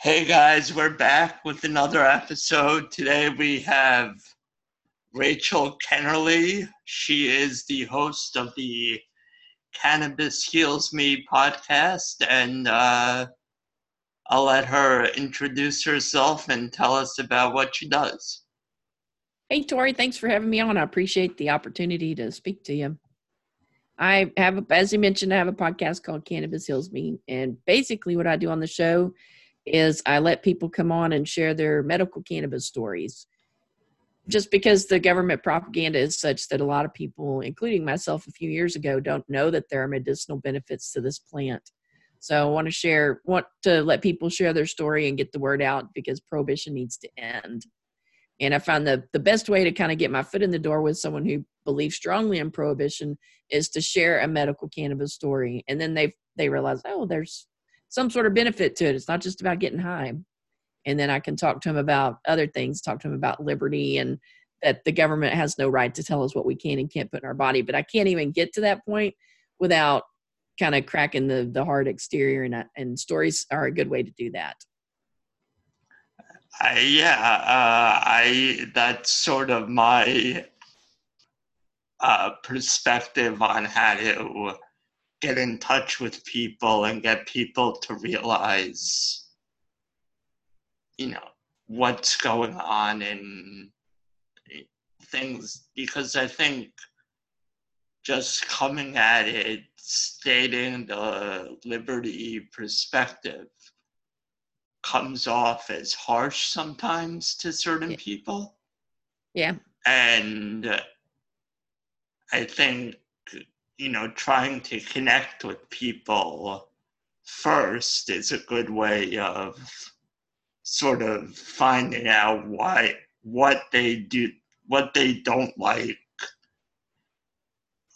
Hey guys, we're back with another episode. Today we have Rachel Kennerly. She is the host of the Cannabis Heals Me podcast, and uh, I'll let her introduce herself and tell us about what she does. Hey, Tory, thanks for having me on. I appreciate the opportunity to speak to you. I have, as you mentioned, I have a podcast called Cannabis Heals Me, and basically, what I do on the show is I let people come on and share their medical cannabis stories. Just because the government propaganda is such that a lot of people, including myself a few years ago, don't know that there are medicinal benefits to this plant. So I want to share, want to let people share their story and get the word out because prohibition needs to end. And I find the the best way to kind of get my foot in the door with someone who believes strongly in prohibition is to share a medical cannabis story, and then they they realize, oh, there's some sort of benefit to it. It's not just about getting high. And then I can talk to him about other things, talk to him about liberty and that the government has no right to tell us what we can and can't put in our body. But I can't even get to that point without kind of cracking the the hard exterior, and and stories are a good way to do that. Uh, yeah, uh, I that's sort of my uh, perspective on how to get in touch with people and get people to realize, you know, what's going on in things. Because I think just coming at it, stating the liberty perspective comes off as harsh sometimes to certain people. Yeah. And I think you know, trying to connect with people first is a good way of sort of finding out why what they do what they don't like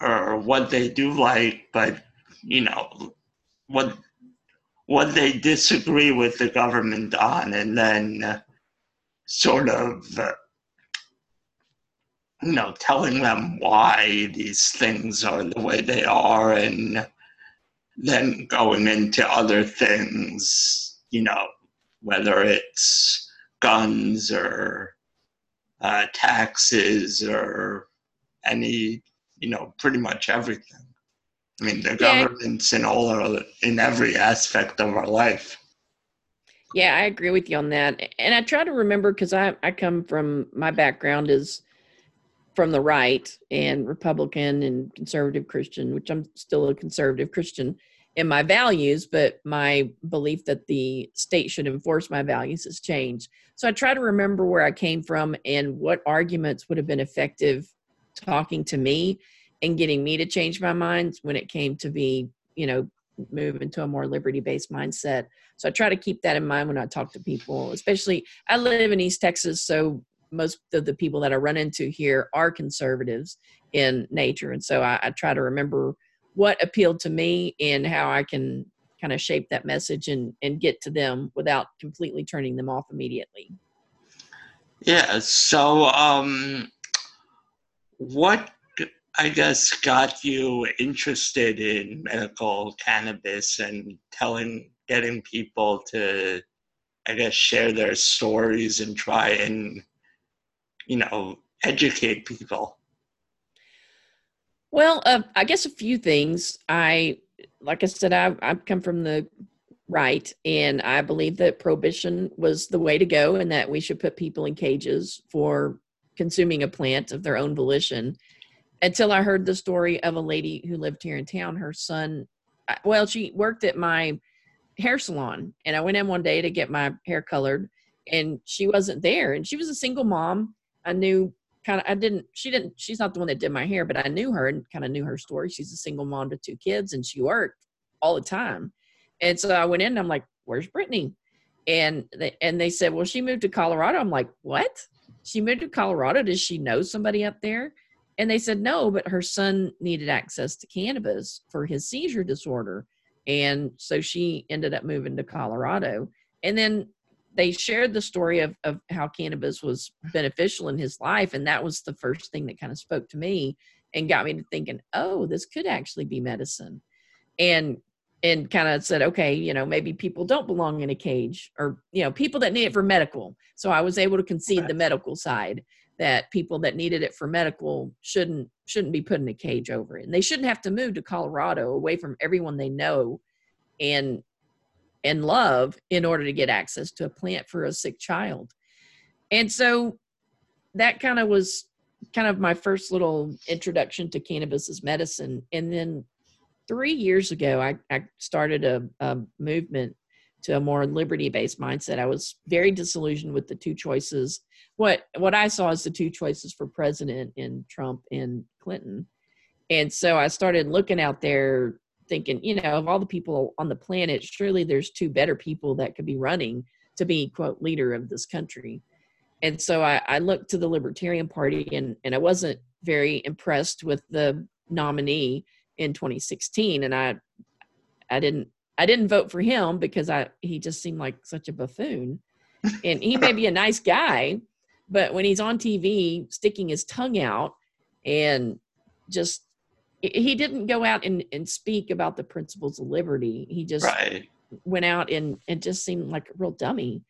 or what they do like but you know what what they disagree with the government on and then sort of you know, telling them why these things are the way they are and then going into other things, you know, whether it's guns or uh, taxes or any, you know, pretty much everything. I mean, the yeah. government's in all our, in every aspect of our life. Yeah, I agree with you on that. And I try to remember because I, I come from my background is from the right and Republican and conservative Christian, which I'm still a conservative Christian in my values, but my belief that the state should enforce my values has changed. So I try to remember where I came from and what arguments would have been effective talking to me and getting me to change my mind when it came to be, you know, move into a more liberty based mindset. So I try to keep that in mind when I talk to people, especially I live in East Texas, so most of the people that I run into here are conservatives in nature. And so I, I try to remember what appealed to me and how I can kind of shape that message and, and get to them without completely turning them off immediately. Yeah. So, um, what I guess got you interested in medical cannabis and telling, getting people to, I guess, share their stories and try and you know, educate people? Well, uh, I guess a few things. I, like I said, I, I come from the right, and I believe that prohibition was the way to go, and that we should put people in cages for consuming a plant of their own volition. Until I heard the story of a lady who lived here in town. Her son, well, she worked at my hair salon, and I went in one day to get my hair colored, and she wasn't there. And she was a single mom I knew kind of I didn't she didn't she's not the one that did my hair, but I knew her and kind of knew her story. She's a single mom to two kids and she worked all the time. And so I went in and I'm like, "Where's Brittany?" And they, and they said, "Well, she moved to Colorado." I'm like, "What? She moved to Colorado? Does she know somebody up there?" And they said, "No, but her son needed access to cannabis for his seizure disorder." And so she ended up moving to Colorado. And then they shared the story of, of how cannabis was beneficial in his life and that was the first thing that kind of spoke to me and got me to thinking oh this could actually be medicine and and kind of said, okay, you know, maybe people don't belong in a cage or, you know, people that need it for medical. So I was able to concede right. the medical side that people that needed it for medical shouldn't shouldn't be put in a cage over it. And they shouldn't have to move to Colorado away from everyone they know and and love in order to get access to a plant for a sick child. And so that kind of was kind of my first little introduction to cannabis as medicine. And then three years ago, I, I started a, a movement to a more liberty-based mindset. I was very disillusioned with the two choices. What what I saw as the two choices for president in Trump and Clinton. And so I started looking out there thinking, you know, of all the people on the planet, surely there's two better people that could be running to be quote leader of this country. And so I, I looked to the Libertarian Party and, and I wasn't very impressed with the nominee in 2016 and i i didn't i didn't vote for him because i he just seemed like such a buffoon and he may be a nice guy but when he's on tv sticking his tongue out and just he didn't go out and, and speak about the principles of liberty. He just right. went out and and just seemed like a real dummy.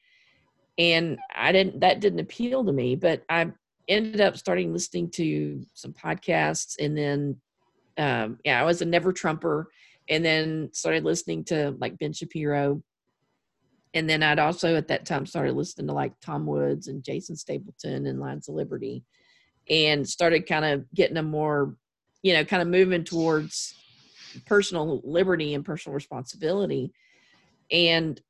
And i didn't that didn't appeal to me but i ended up starting listening to some podcasts and then um, yeah, I was a never Trumper, and then started listening to like Ben Shapiro, and then I'd also at that time started listening to like Tom Woods and Jason Stapleton and Lions of Liberty, and started kind of getting a more, you know, kind of moving towards personal liberty and personal responsibility, and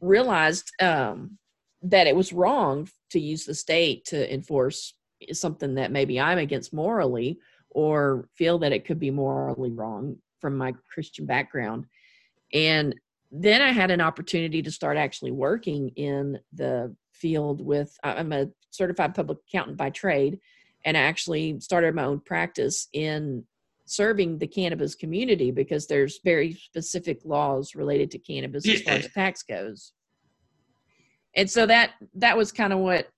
realized um, that it was wrong to use the state to enforce something that maybe I'm against morally or feel that it could be morally wrong from my Christian background. And then I had an opportunity to start actually working in the field with, I'm a certified public accountant by trade, and I actually started my own practice in serving the cannabis community because there's very specific laws related to cannabis as far as tax goes. And so that that was kind of what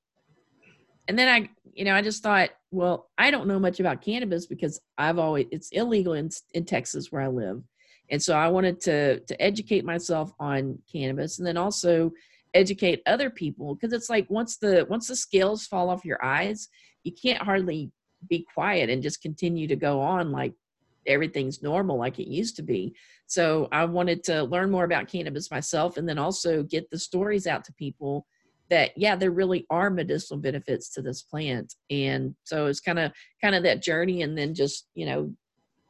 and then I, you know, I just thought, well, I don't know much about cannabis because I've always it's illegal in in Texas where I live, and so I wanted to to educate myself on cannabis, and then also educate other people because it's like once the once the scales fall off your eyes, you can't hardly be quiet and just continue to go on like everything's normal like it used to be. So I wanted to learn more about cannabis myself, and then also get the stories out to people that yeah there really are medicinal benefits to this plant and so it's kind of kind of that journey and then just you know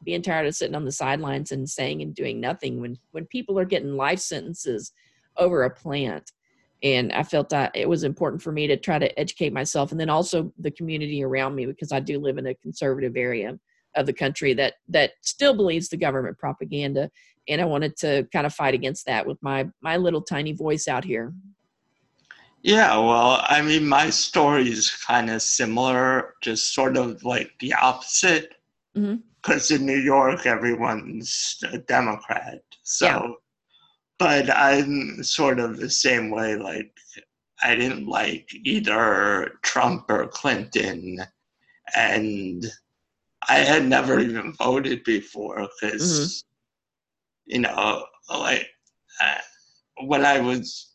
being tired of sitting on the sidelines and saying and doing nothing when when people are getting life sentences over a plant and i felt that it was important for me to try to educate myself and then also the community around me because i do live in a conservative area of the country that that still believes the government propaganda and i wanted to kind of fight against that with my my little tiny voice out here yeah, well, I mean, my story is kind of similar, just sort of like the opposite. Because mm-hmm. in New York, everyone's a Democrat. So, yeah. But I'm sort of the same way. Like, I didn't like either Trump or Clinton. And I had never even voted before because, mm-hmm. you know, like, uh, when I was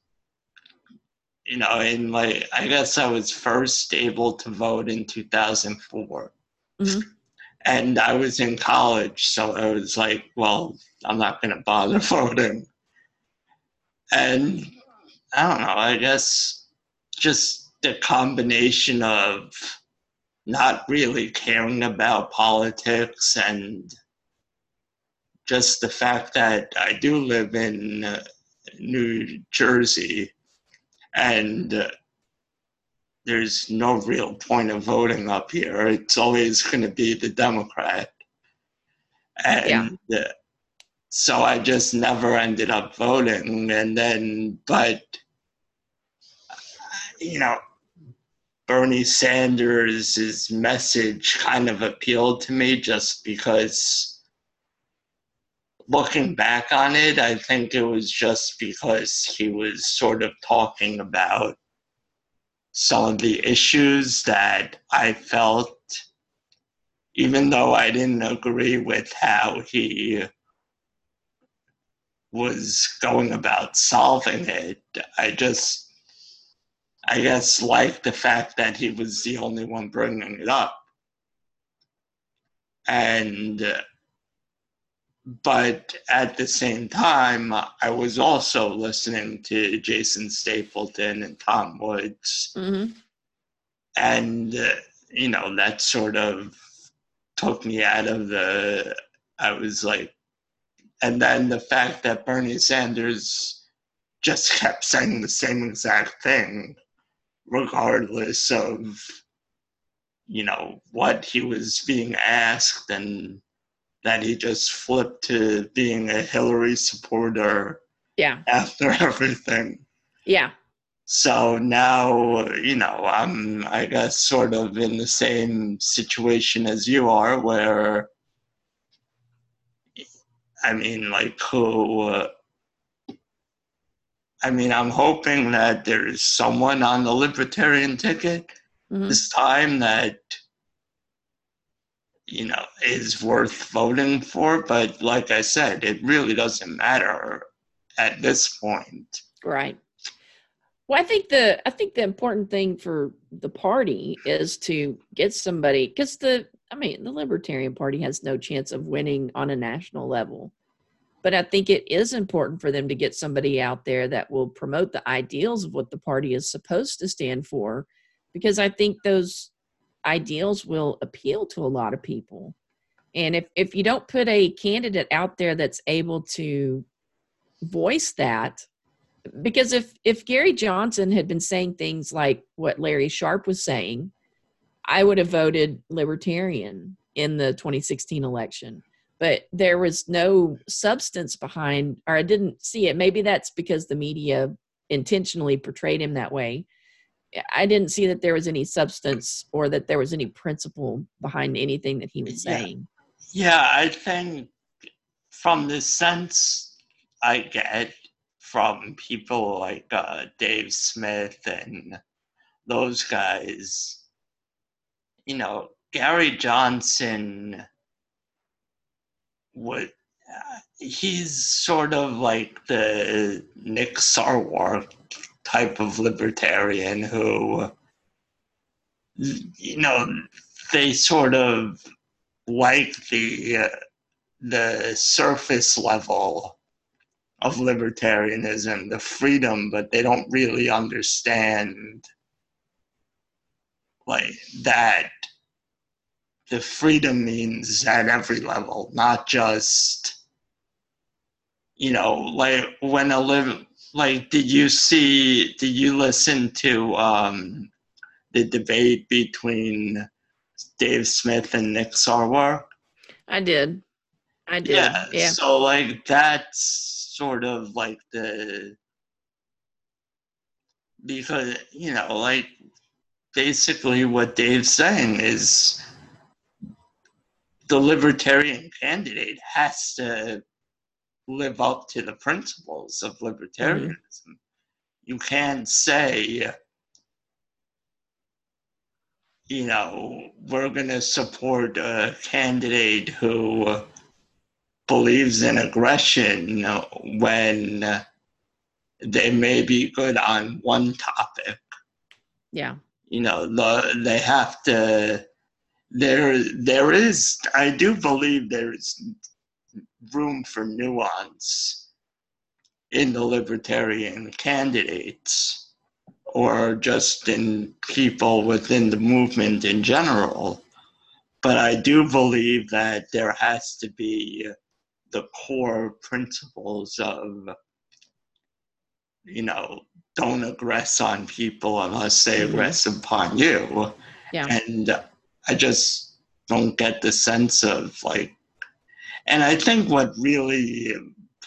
you know, in like I guess I was first able to vote in 2004. Mm-hmm. And I was in college, so I was like, well, I'm not going to bother voting. And I don't know, I guess just the combination of not really caring about politics and just the fact that I do live in uh, New Jersey and uh, there's no real point of voting up here. It's always going to be the Democrat. And yeah. So I just never ended up voting. And then, but, you know, Bernie Sanders' message kind of appealed to me just because looking back on it, I think it was just because he was sort of talking about some of the issues that I felt, even though I didn't agree with how he was going about solving it. I just, I guess, liked the fact that he was the only one bringing it up. And, but at the same time, I was also listening to Jason Stapleton and Tom Woods. Mm-hmm. And, uh, you know, that sort of took me out of the, I was like, and then the fact that Bernie Sanders just kept saying the same exact thing, regardless of, you know, what he was being asked, and that he just flipped to being a Hillary supporter Yeah. after everything. Yeah. So now, you know, I'm, I guess, sort of in the same situation as you are, where, I mean, like, who, uh, I mean, I'm hoping that there's someone on the libertarian ticket Mhm. this time that, you know, is worth voting for. But like I said, it really doesn't matter at this point. Right. Well, I think the I think the important thing for the party is to get somebody because the I mean the Libertarian Party has no chance of winning on a national level, but I think it is important for them to get somebody out there that will promote the ideals of what the party is supposed to stand for, because I think those ideals will appeal to a lot of people. And if if you don't put a candidate out there that's able to voice that because if if Gary Johnson had been saying things like what Larry Sharpe was saying, I would have voted libertarian in the 2016 election. But there was no substance behind, or I didn't see it. Maybe that's because the media intentionally portrayed him that way. I didn't see that there was any substance or that there was any principle behind anything that he was Yeah. saying. Yeah, I think from the sense I get from people like uh, Dave Smith and those guys, you know, Gary Johnson would. Uh, he's sort of like the Nick Sarwark type of libertarian who, you know, they sort of like the uh, the surface level of libertarianism, the freedom, but they don't really understand like that the freedom means at every level, not just you know, like when a live like did you see did you listen to um the debate between Dave Smith and Nick Sarwark? I did. I did. Yeah, yeah. So like that's sort of like the because you know like basically what Dave's saying is the libertarian candidate has to live up to the principles of libertarianism. You can't say you know, we're going to support a candidate who believes in aggression when they may be good on one topic. Yeah. You know, the, they have to. There, there is. I do believe there's room for nuance in the libertarian candidates or just in people within the movement in general. But I do believe that there has to be the core principles of, you know, don't aggress on people unless they Mhm. aggress upon you. Yeah. And I just don't get the sense of like, and I think what really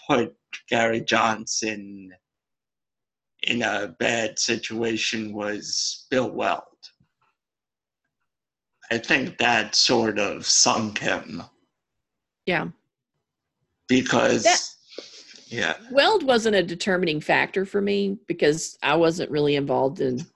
put Gary Johnson in a bad situation was Bill Weld. I think that sort of sunk him Yeah. because, That- yeah, Weld wasn't a determining factor for me because I wasn't really involved in.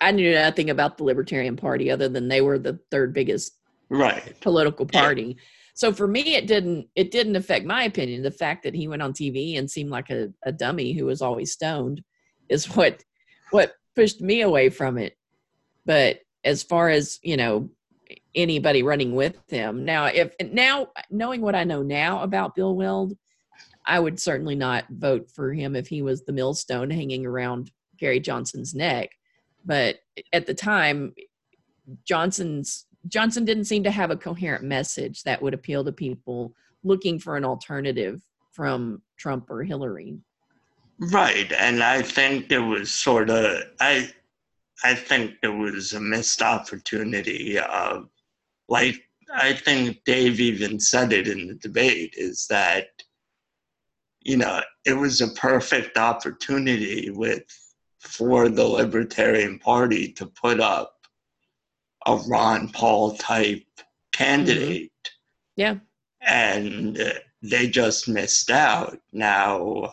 I knew nothing about the Libertarian Party other than they were the third biggest right, political Yeah. party. so for me it didn't it didn't affect my opinion the fact that he went on tv and seemed like a, a dummy who was always stoned is what what pushed me away from it but as far as you know anybody running with him now if now knowing what i know now about bill weld i would certainly not vote for him if he was the millstone hanging around gary johnson's neck but at the time johnson's Johnson didn't seem to have a coherent message that would appeal to people looking for an alternative from Trump or Hillary. Right, and I think there was sort of I I think there was a missed opportunity of like I think Dave even said it in the debate is that you know it was a perfect opportunity with for the Libertarian Party to put up a Ron Paul type candidate. Mm-hmm. Yeah. And they just missed out. Now,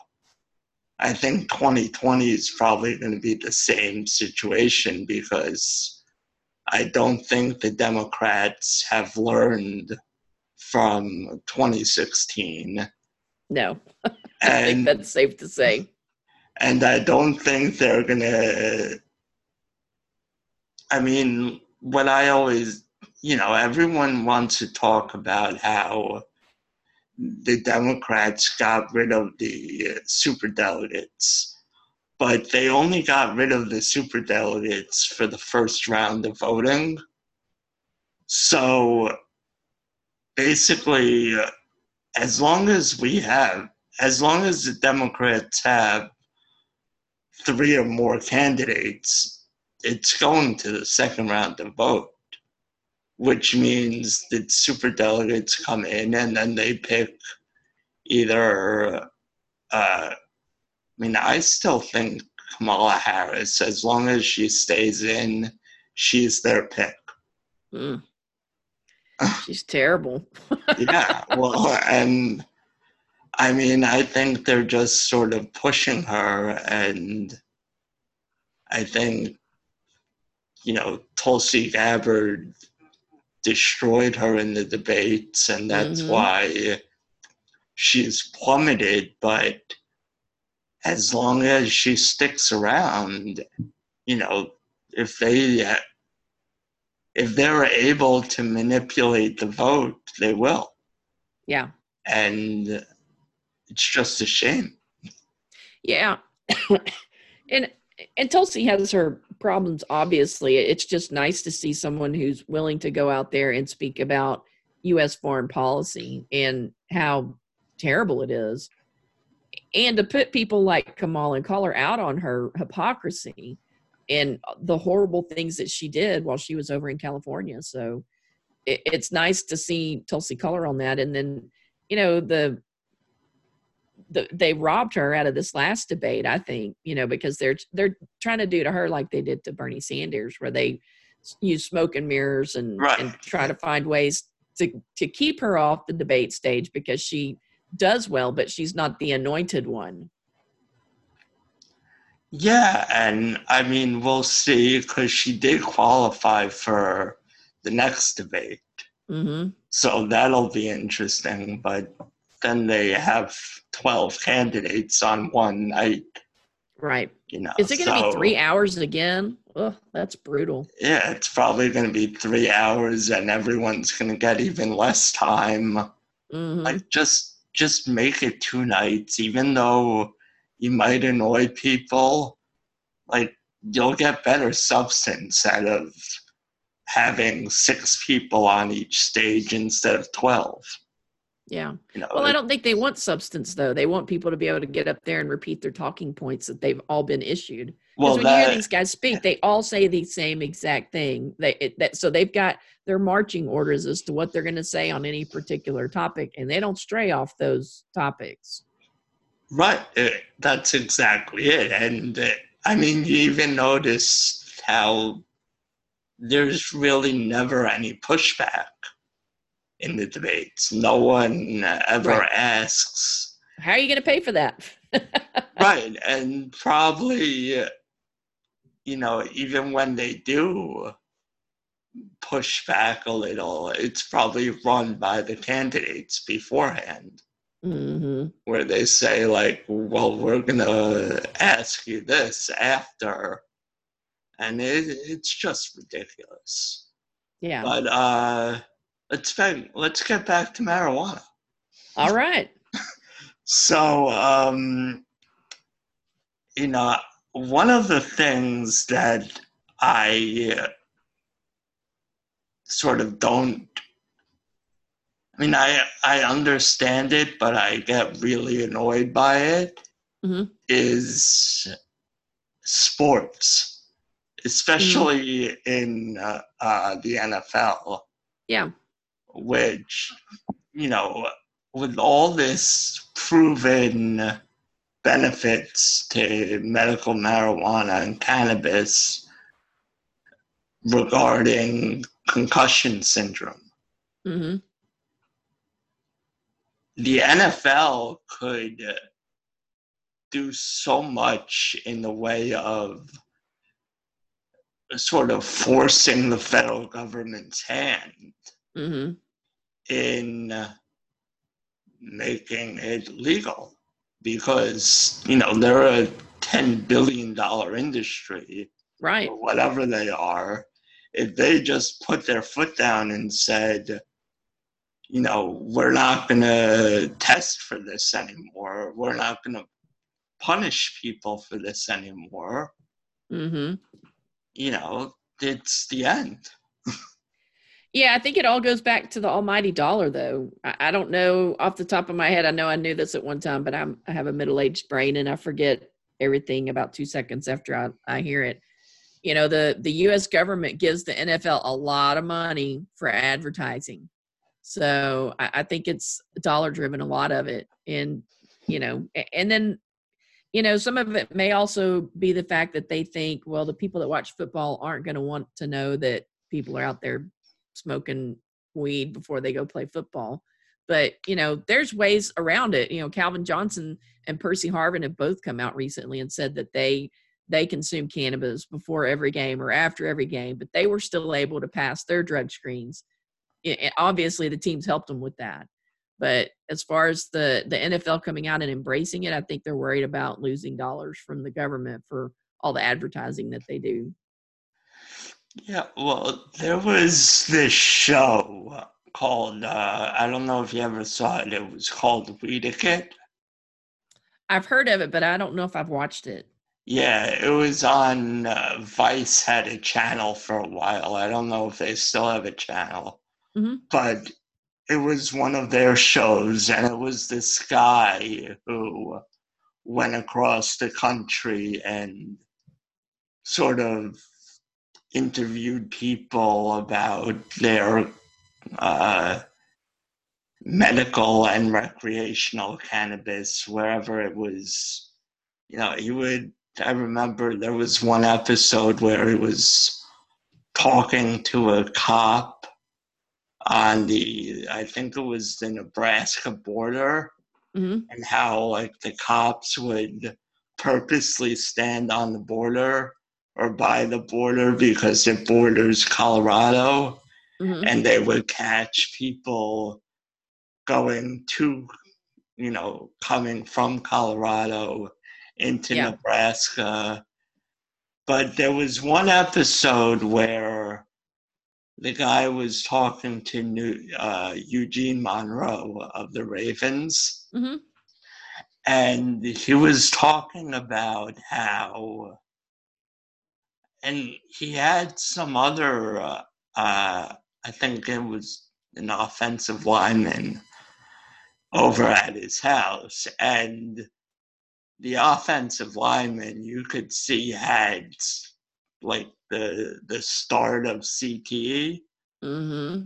I think 2020 is probably going to be the same situation because I don't think the Democrats have learned from 2016. No, I and, think that's safe to say. And I don't think they're to. I mean, what I always, you know, everyone wants to talk about how the Democrats got rid of the super delegates, but they only got rid of the super delegates for the first round of voting. So basically, as long as we have, as long as the Democrats have three or more candidates, it's going to the second round of vote, which means that super delegates come in and then they pick either. Uh, I mean, I still think Kamala Harris, as long as she stays in, she's their pick. Mm. She's terrible. yeah, well, and I mean, I think they're just sort of pushing her, and I think you know, Tulsi Gabbard destroyed her in the debates, and that's mm-hmm. why she's plummeted. But as long as she sticks around, you know, if they if they're able to manipulate the vote, they will. Yeah. And it's just a shame. Yeah. and and Tulsi has her problems obviously it's just nice to see someone who's willing to go out there and speak about US foreign policy and how terrible it is and to put people like Kamal and Collar out on her hypocrisy and the horrible things that she did while she was over in California so it, it's nice to see Tulsi Collar on that and then you know the the, they robbed her out of this last debate i think you know because they're they're trying to do to her like they did to bernie sanders where they use smoke and mirrors and, right. and try to find ways to to keep her off the debate stage because she does well but she's not the anointed one yeah and i mean we'll see because she did qualify for the next debate mm-hmm. so that'll be interesting but then they have 12 candidates on one night. Right. You know, is it going to so, be three hours again? Oh, that's brutal. Yeah, it's probably going to be three hours, and everyone's going to get even less time. Mm-hmm. Like, just just make it two nights, even though you might annoy people. Like, you'll get better substance out of having six people on each stage instead of twelve. Yeah. You know, well, I don't think they want substance though. They want people to be able to get up there and repeat their talking points that they've all been issued. Because well, when that, you hear these guys speak, they all say the same exact thing. They it, that so they've got their marching orders as to what they're going to say on any particular topic, and they don't stray off those topics. Right. Uh, that's exactly it. And uh, I mean, you even notice how there's really never any pushback in the debates. No one ever right. asks, How are you going to pay for that? right. And probably, you know, even when they do, push back a little. It's probably run by the candidates beforehand, hmm where they say, like, well, we're going to ask you this after. And it, it's just ridiculous. Yeah. But uh, let's, back, let's get back to marijuana. All right. So, um, you know, one of the things that I uh, sort of don't, I mean, I, I understand it, but I get really annoyed by it, Mhm. is sports, especially in uh, uh, the NFL Yeah. Which, you know, with all this proven benefits to medical marijuana and cannabis regarding concussion syndrome, hmm the NFL could do so much in the way of sort of forcing the federal government's hand hmm in uh, making it legal because you know they're a 10 billion dollar industry Right. whatever they are. If they just put their foot down and said you know we're not going to test for this anymore we're not going to punish people for this anymore hmm you know it's the end Yeah, I think it all goes back to the almighty dollar, though. I, I don't know off the top of my head. I know I knew this at one time, but I'm I have a middle aged brain and I forget everything about two seconds after I, I hear it. You know, the the U.S. government gives the NFL a lot of money for advertising, so I, I think it's dollar driven. A lot of it, and you know, and then you know, some of it may also be the fact that they think, well, the people that watch football aren't going to want to know that people are out there smoking weed before they go play football. But you know, there's ways around it. You know, Calvin Johnson and Percy Harvin have both come out recently and said that they they consume cannabis before every game or after every game, but they were still able to pass their drug screens. I- I- obviously, the teams helped them with that. But as far as the the NFL coming out and embracing it, I think they're worried about losing dollars from the government for all the advertising that they do. Yeah, well, there was this show called, uh, I don't know if you ever saw it, it was called Weediquette. I've heard of it, but I don't know if I've watched it. Yeah, it was on uh, Vice had a channel for a while. I don't know if they still have a channel, Mhm. but it was one of their shows, and it was this guy who went across the country and sort of interviewed people about their uh, medical and recreational cannabis wherever it was. You know, he would. I remember there was one episode where he was talking to a cop on the, I think it was the Nebraska border, hmm and how like the cops would purposely stand on the border or by the border because it borders Colorado hmm and they would catch people going to you know coming from colorado into Yeah. nebraska. But there was one episode where the guy was talking to New, uh, eugene monroe of the ravens. Hmm and he was talking about how and he had some other uh, uh, i think it was an offensive lineman over at his house and the offensive lineman you could see had like the the start of cte hmm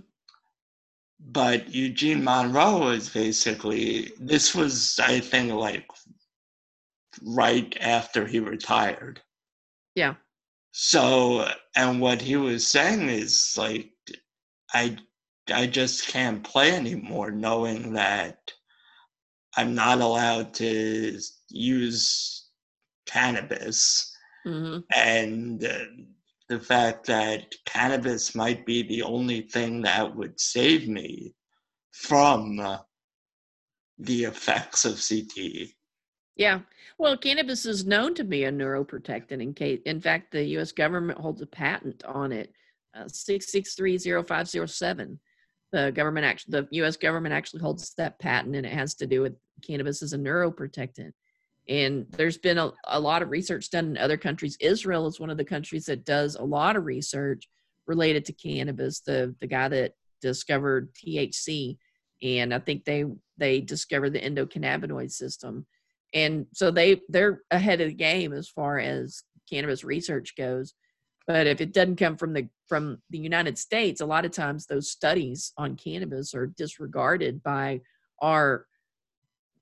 but Eugene Monroe was basically this was I think like right after he retired. Yeah. So and what he was saying is like I I just can't play anymore knowing that I'm not allowed to use cannabis hmm and uh, the fact that cannabis might be the only thing that would save me from uh, the effects of CTE. Yeah. Well, cannabis is known to be a neuroprotectant. In case, in fact, the U.S. government holds a patent on it, uh, six six three zero five zero seven. The government actually, the U.S. government actually holds that patent, and it has to do with cannabis as a neuroprotectant. And there's been a, a lot of research done in other countries. Israel is one of the countries that does a lot of research related to cannabis. The the guy that discovered THC, and I think they they discovered the endocannabinoid system, and so they they're ahead of the game as far as cannabis research goes. But if it doesn't come from the from the United States, a lot of times those studies on cannabis are disregarded by our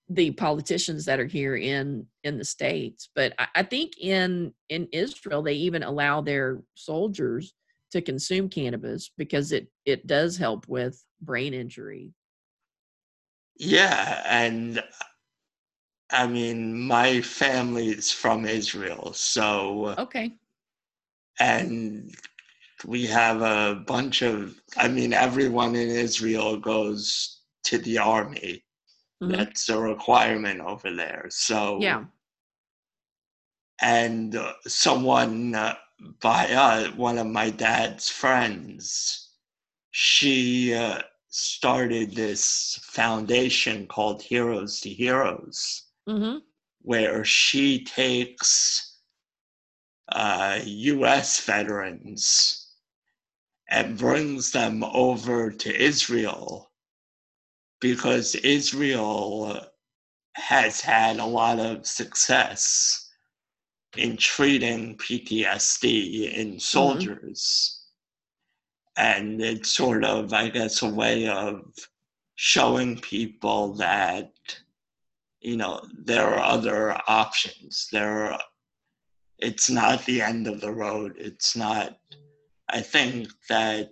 the politicians that are here in in the states but I, I, think in in israel they even allow their soldiers to consume cannabis because it it does help with brain injury yeah and i mean my family is from israel so okay and we have a bunch of i mean everyone in israel goes to the army Mm-hmm. That's a requirement over there. So yeah. And uh, someone uh, by uh, one of my dad's friends, she uh, started this foundation called Heroes to Heroes, mm-hmm. where she takes U.S. Uh, veterans and brings them over to Israel because Israel has had a lot of success in treating PTSD in mm-hmm. soldiers. Mm-hmm. And it's sort of, I guess, a way of showing people that, you know, there are other options. There are, it's not the end of the road. It's not, I think that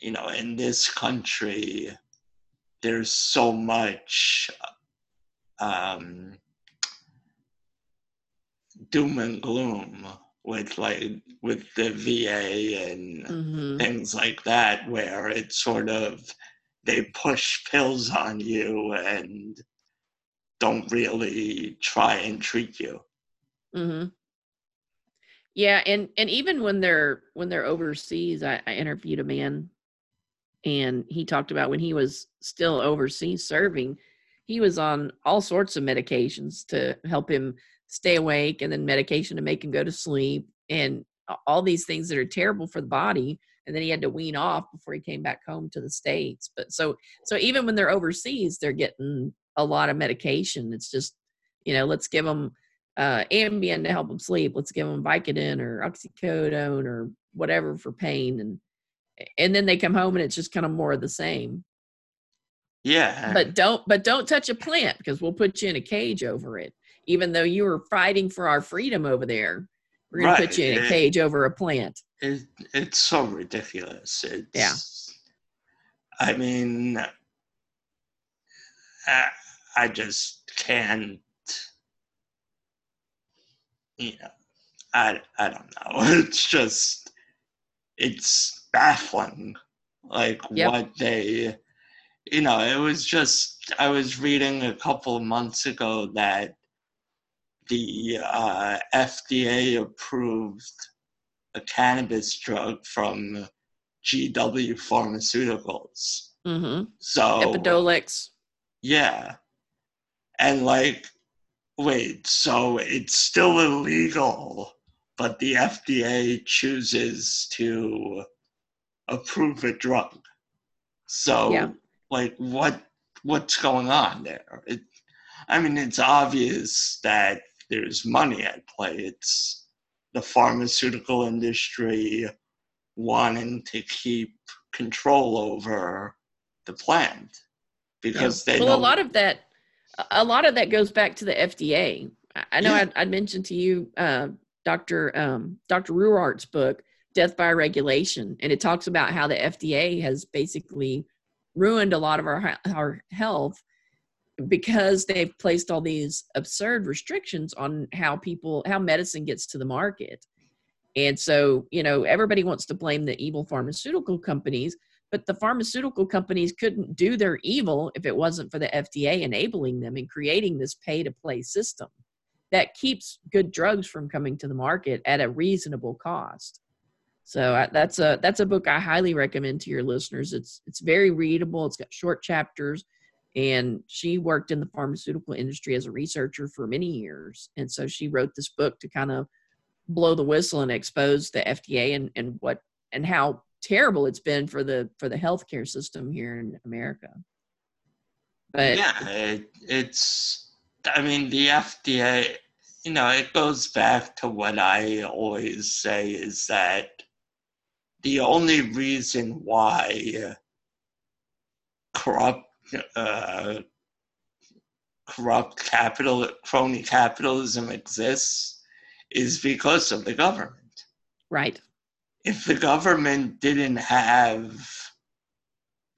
you know, in this country, there's so much um, doom and gloom with like with the VA and mm-hmm. things like that, where it's sort of they push pills on you and don't really try and treat you. Mm-hmm. Yeah, and and even when they're when they're overseas, I, I interviewed a man and he talked about when he was still overseas serving he was on all sorts of medications to help him stay awake and then medication to make him go to sleep and all these things that are terrible for the body and then he had to wean off before he came back home to the states but so so even when they're overseas they're getting a lot of medication it's just you know let's give them uh, Ambien to help them sleep let's give them Vicodin or oxycodone or whatever for pain and and then they come home and it's just kind of more of the same. Yeah. But don't but don't touch a plant because we'll put you in a cage over it. Even though you were fighting for our freedom over there, we're gonna put you in a cage over a plant. It, it's so ridiculous. It's, yeah. I mean, I, I just can't. You know, I I don't know. It's just it's baffling like yep. what they you know it was just i was reading a couple of months ago that the uh, fda approved a cannabis drug from gw pharmaceuticals mm-hmm. so epidiolex yeah and like wait so it's still illegal but the fda chooses to approve a drug. So, yeah. like, what what's going on there? It, I mean, it's obvious that there's money at play. It's the pharmaceutical industry wanting to keep control over the plant because yeah. they well, a lot of that, a lot of that goes back to the FDA. I know yeah. I, I mentioned to you, uh, Dr. Um, Dr. Ruwart's book death by regulation and it talks about how the fda has basically ruined a lot of our our health because they've placed all these absurd restrictions on how people how medicine gets to the market And so, you know, everybody wants to blame the evil pharmaceutical companies, but the pharmaceutical companies couldn't do their evil if it wasn't for the FDA enabling them and creating this pay to play system that keeps good drugs from coming to the market at a reasonable cost. So uh, that's a that's a book I highly recommend to your listeners. It's it's very readable. It's got short chapters, and she worked in the pharmaceutical industry as a researcher for many years, and so she wrote this book to kind of blow the whistle and expose the FDA and and what and how terrible it's been for the for the healthcare system here in America. But yeah, it, it's I mean the FDA. You know, it goes back to what I always say is that the only reason why corrupt uh, corrupt capital crony capitalism exists is because of the government. Right. If the government didn't have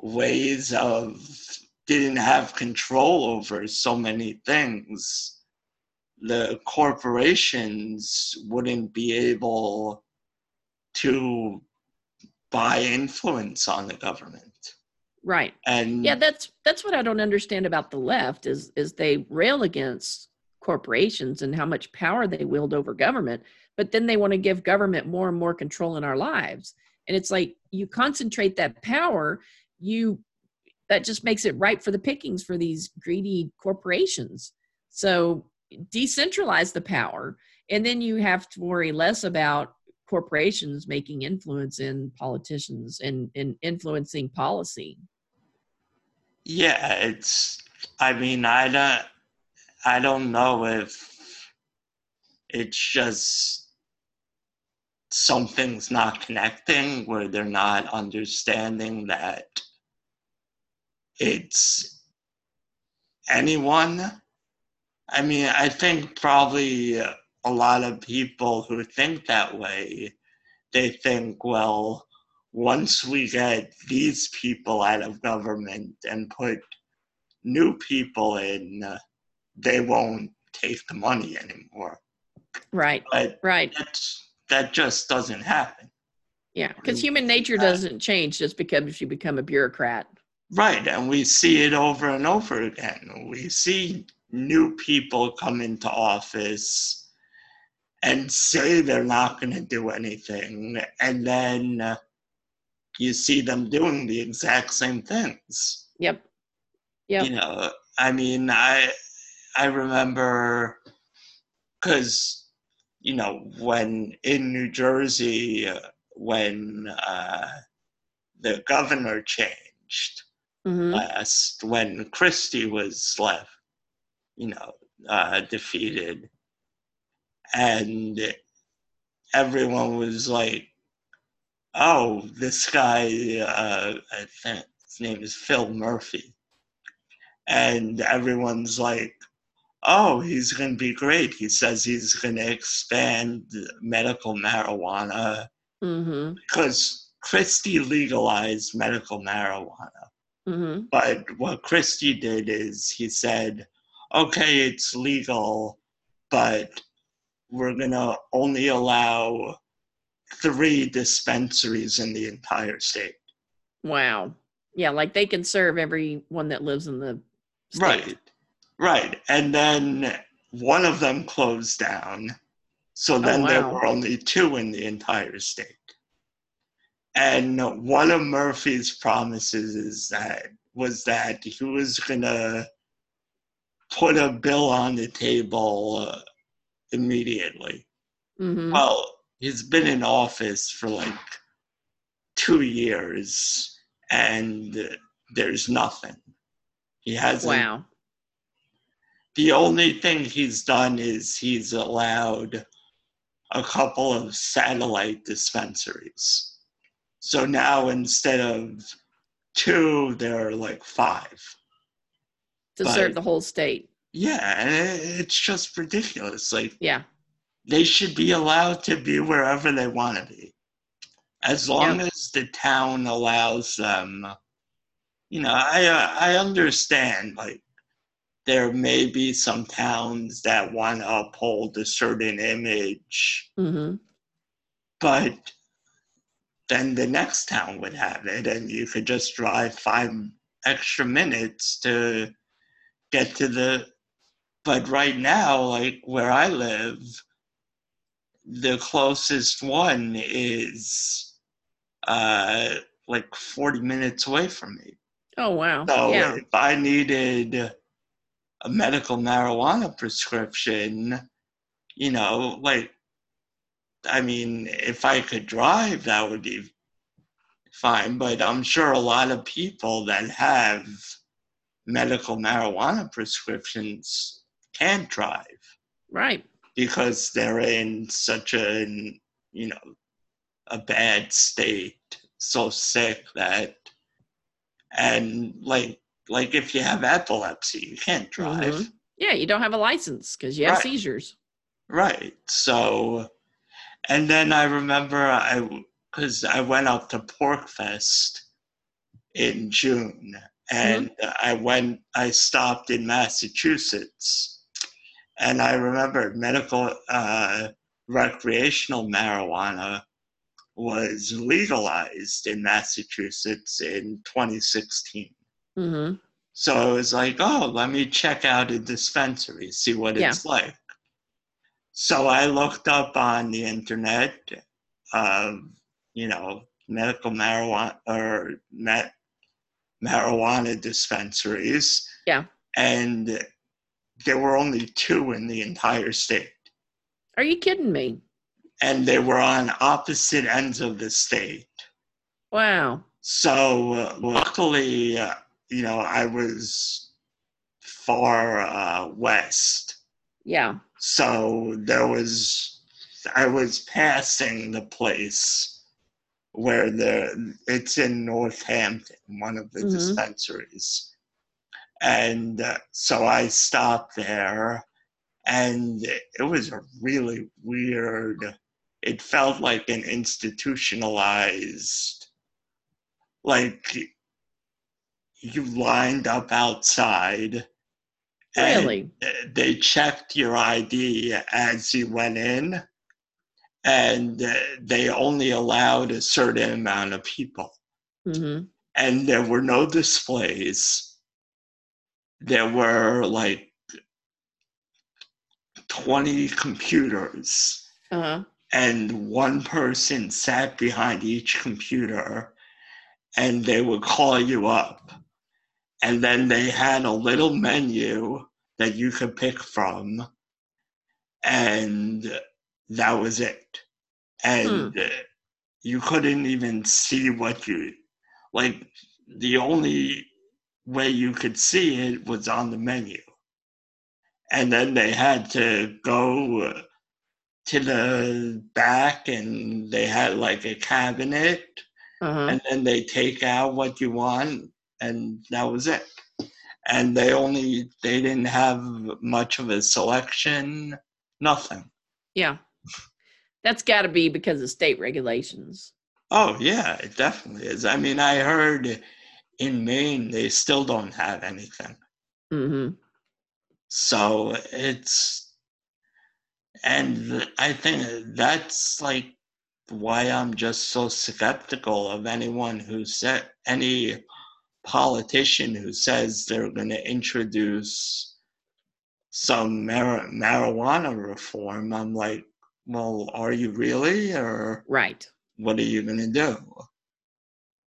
ways of didn't have control over so many things, the corporations wouldn't be able to buy influence on the government right. And yeah that's that's what i don't understand about the left is is they rail against corporations and how much power they wield over government but then they want to give government more and more control in our lives. And it's like you concentrate that power you that just makes it right for the pickings for these greedy corporations. So decentralize the power and then you have to worry less about corporations making influence in politicians and, in influencing policy. Yeah, it's. I mean, I don't. I don't know if it's just something's not connecting where they're not understanding that it's anyone. I mean, I think probably a lot of people who think that way, they think, well, once we get these people out of government and put new people in, uh, they won't take the money anymore. Right. But right. that just doesn't happen. Yeah, because human nature doesn't change just because you become a bureaucrat. Right, and we see it over and over again. We see new people come into office and say they're not going to do anything, and then uh, you see them doing the exact same things. Yep. Yep. You know, I mean, I I remember because you know when in New Jersey uh, when uh, the governor changed mm-hmm. last when Christie was left, you know, uh, defeated and everyone was like, "Oh, this guy, uh, I think his name is Phil Murphy," and everyone's like, "Oh, he's going to be great." He says he's going to expand medical marijuana mm-hmm. because Christie legalized medical marijuana. Mm-hmm. But what Christie did is he said, okay, it's legal, but we're going to only allow three dispensaries in the entire state. Wow. Yeah, like they can serve everyone that lives in the state. Right. Right. And then one of them closed down. So oh, then oh, wow. there were only two in the entire state. And one of Murphy's promises is that was that he was going to put a bill on the table uh, immediately. Mm-hmm. Well, he's been in office for like two years and there's nothing. He hasn't. Wow. The only thing he's done is he's allowed a couple of satellite dispensaries. So now instead of two, there are like five. To but, serve the whole state. Yeah, it's just ridiculous. Like, yeah, they should be allowed to be wherever they want to be, as long as the town allows them. You know, I uh, I understand like there may be some towns that want to uphold a certain image, mm-hmm. but then the next town would have it, and you could just drive five extra minutes to get to the. But right now, like where I live, the closest one is uh, like 40 minutes away from me. Oh wow. So yeah. if I needed a medical marijuana prescription, you know, like, I mean, if I could drive, that would be fine. But I'm sure a lot of people that have medical marijuana prescriptions can't drive Right. Because they're in such a, you know, a bad state, so sick that, and like, like if you have epilepsy, you can't drive. Mhm. Yeah, you don't have a license because you have Right. seizures. Right. So, and then I remember I, because I went up to PorcFest in June, and I went, I stopped in Massachusetts, and I remember medical, uh, recreational marijuana was legalized in Massachusetts in 2016. hmm So I was like, oh, let me check out a dispensary, see what Yeah. it's like. So I looked up on the internet, uh, you know, medical marijuana or met marijuana dispensaries. Yeah. And there were only two in the entire state. Are you kidding me? And they were on opposite ends of the state. Wow. So uh, luckily, uh, you know, I was far uh, west. Yeah. So there was, I was passing the place where the, it's in Northampton, one of the Mhm. dispensaries. And uh, so I stopped there and it was a really weird, it felt like an institutionalized, like you lined up outside Really? they checked your ID as you went in, and uh, they only allowed a certain amount of people. hmm And there were no displays. There were like 20 computers, Uh-huh. and one person sat behind each computer, and they would call you up. And then they had a little menu that you could pick from, and that was it. And uh, you couldn't even see what you like. The only way you could see it was on the menu. And then they had to go uh, to the back, and they had like a cabinet Uh-huh. and then they take out what you want and that was it and they only they didn't have much of a selection nothing Yeah. That's got to be because of state regulations. oh yeah it definitely is i mean i heard in maine they still don't have anything. Hmm so it's and i think that's like why i'm just so skeptical of anyone who said any politician who says they're going to introduce some mar- marijuana reform. I'm like well are you really or Right. what are you going to do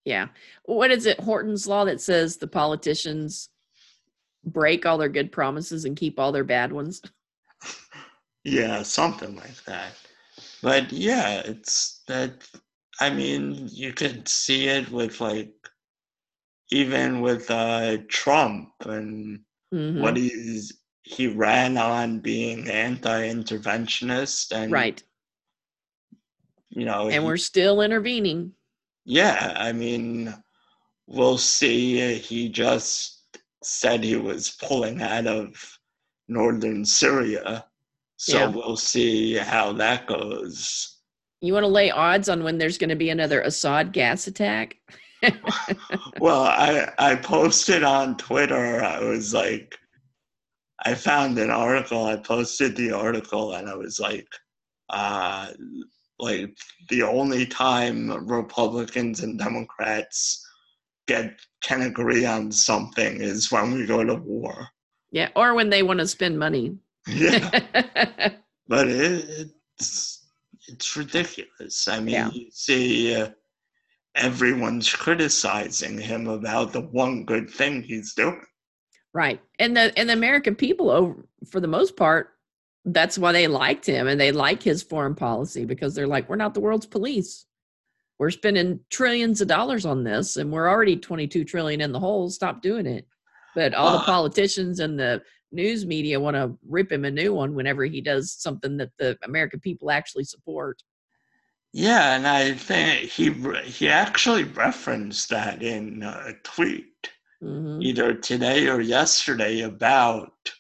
Yeah. What is it, Horton's Law, that says the politicians break all their good promises and keep all their bad ones? Yeah, something like that. But yeah, it's that. I mean, you could see it with like, even with uh, Trump and Mhm. what he's he ran on being anti-interventionist and Right. you know And he- we're still intervening. Yeah i mean we'll see he just said he was pulling out of northern syria so Yeah. we'll see how that goes You want to lay odds on when there's going to be another Assad gas attack? well i i posted on twitter i was like i found an article i posted the article and i was like uh like the only time Republicans and Democrats get can agree on something is when we go to war. Yeah, or when they want to spend money. Yeah, but it, it's it's ridiculous. I mean, Yeah. you see, uh, everyone's criticizing him about the one good thing he's doing. right. And the and the American people over for the most part, that's why they liked him and they like his foreign policy because they're like, we're not the world's police. We're spending trillions of dollars on this and we're already 22 trillion in the hole. Stop doing it. But all the Uh, politicians and the news media want to rip him a new one whenever he does something that the American people actually support. Yeah, and I think he he actually referenced that in a tweet hmm either today or yesterday about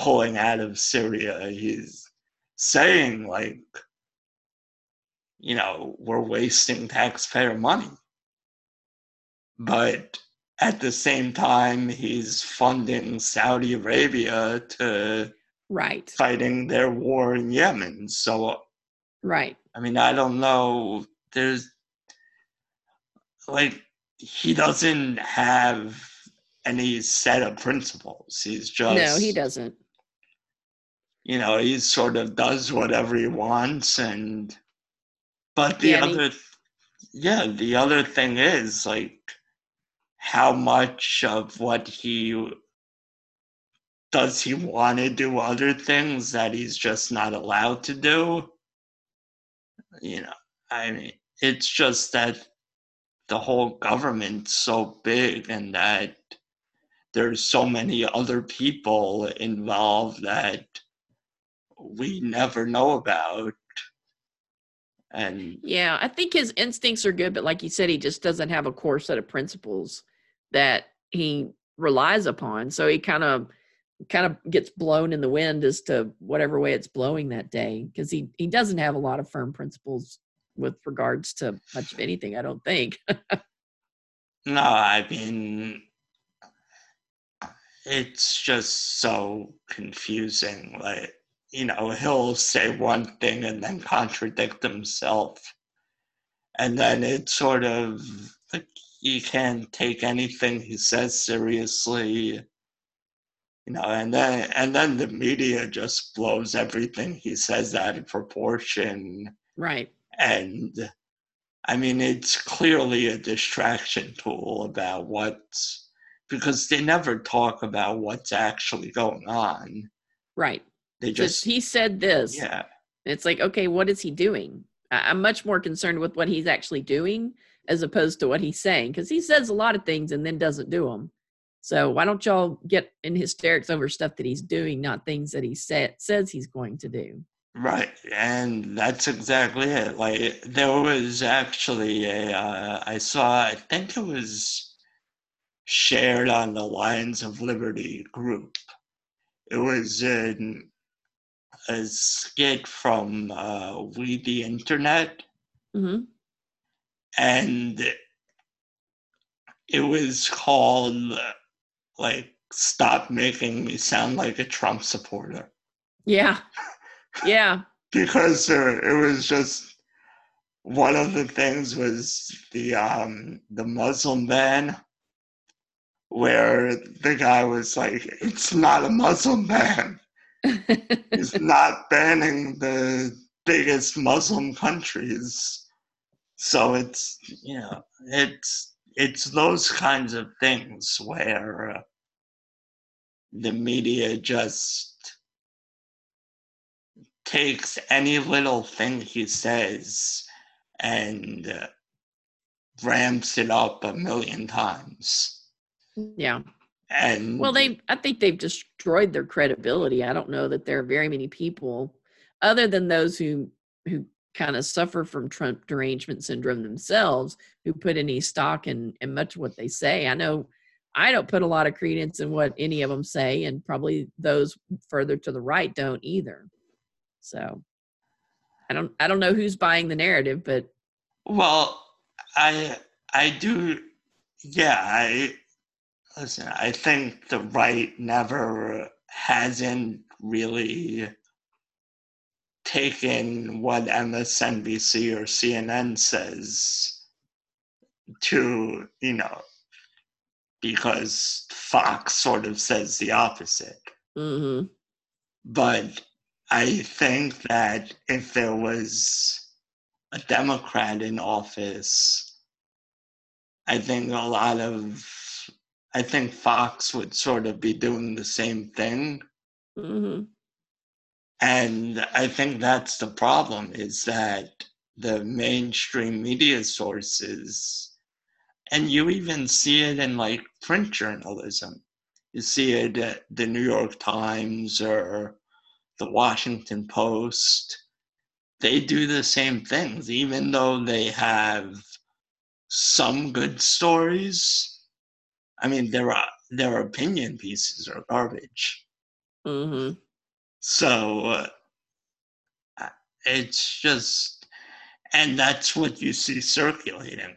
pulling out of Syria. He's saying like, you know, we're wasting taxpayer money, but at the same time, he's funding Saudi Arabia to Right. fighting their war in Yemen. So Right. I mean, I don't know. There's like he doesn't have any set of principles. He's just no, he doesn't. You know, he sort of does whatever he wants, and but the Yeah, and he- other, yeah, the other thing is like how much of what he does he want to do other things that he's just not allowed to do? You know i mean it's just that the whole government's so big and that there's so many other people involved that we never know about and Yeah, I think his instincts are good, but like you said, he just doesn't have a core set of principles that he relies upon. So he kind of kind of gets blown in the wind as to whatever way it's blowing that day because he he doesn't have a lot of firm principles with regards to much of anything. I don't think. no i mean it's just so confusing like you know he'll say one thing and then contradict himself and then it's sort of like you can't take anything he says seriously you know and then and then the media just blows everything he says out of proportion right. and I mean, it's clearly a distraction tool about what's because they never talk about what's actually going on. Right. They Just he said this. yeah, It's like, okay, what is he doing? I'm much more concerned with what he's actually doing as opposed to what he's saying because he says a lot of things and then doesn't do them. So why don't y'all get in hysterics over stuff that he's doing, not things that he sa- says he's going to do? right. And that's exactly it. Like, there was actually a, uh, I saw, I think it was shared on the Lions of Liberty group. It was in a skit from uh, We the Internet. hmm and it was called like stop making me sound like a trump supporter Yeah. Yeah. because uh, it was just one of the things was the um the muslim ban where the guy was like it's not a muslim ban he's not banning the biggest muslim countries so it's you know it's it's those kinds of things where uh, the media just takes any little thing he says and uh, ramps it up a million times yeah. And Well, they, I think they've destroyed their credibility. I don't know that there are very many people, other than those who who kind of suffer from Trump derangement syndrome themselves, who put any stock in in much of what they say. I know I don't put a lot of credence in what any of them say, and probably those further to the right don't either. So I don't I don't know who's buying the narrative, but Well, I I do yeah, I listen, I think the right never hasn't really taken what MSNBC or CNN says to, you know, because Fox sort of says the opposite. Mm-hmm. But I think that if there was a Democrat in office, I think a lot of, I think Fox would sort of be doing the same thing. Mm-hmm. And I think that's the problem is that the mainstream media sources, and you even see it in like print journalism. You see it at the New York Times or the Washington Post. They do the same things, even though they have some good stories. I mean, their their opinion pieces are garbage. Mm-hmm. So uh, it's just, and that's what you see circulating.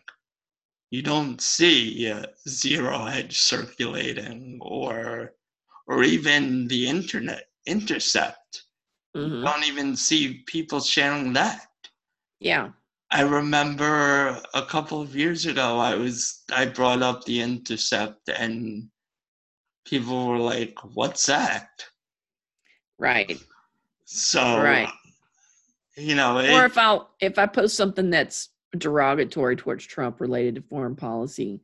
You don't see uh, zero hedge circulating or or even the internet intercept. Mm-hmm. You don't even see people sharing that. Yeah. I remember a couple of years ago, I was I brought up the intercept, and people were like, "What's that?" Right. So, Right. you know, it, or if I'll if I post something that's derogatory towards Trump related to foreign policy,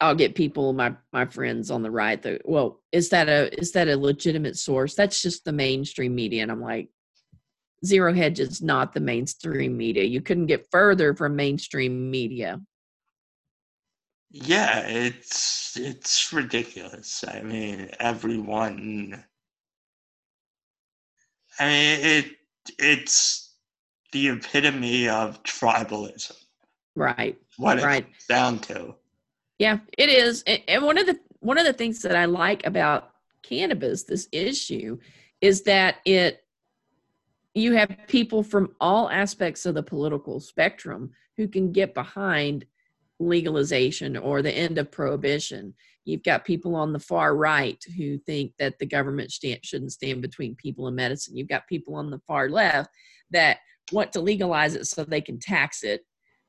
I'll get people, my my friends on the right, that well, is that a is that a legitimate source? That's just the mainstream media, and I'm like, Zero Hedge is not the mainstream media. You couldn't get further from mainstream media. yeah, it's it's ridiculous. I mean, everyone. I mean, it it's the epitome of tribalism. Right. What Right. down to. Yeah, it is. And one of the one of the things that I like about cannabis, this issue, is that it you have people from all aspects of the political spectrum who can get behind legalization or the end of prohibition. You've got people on the far right who think that the government stand, shouldn't stand between people and medicine. You've got people on the far left that want to legalize it so they can tax it.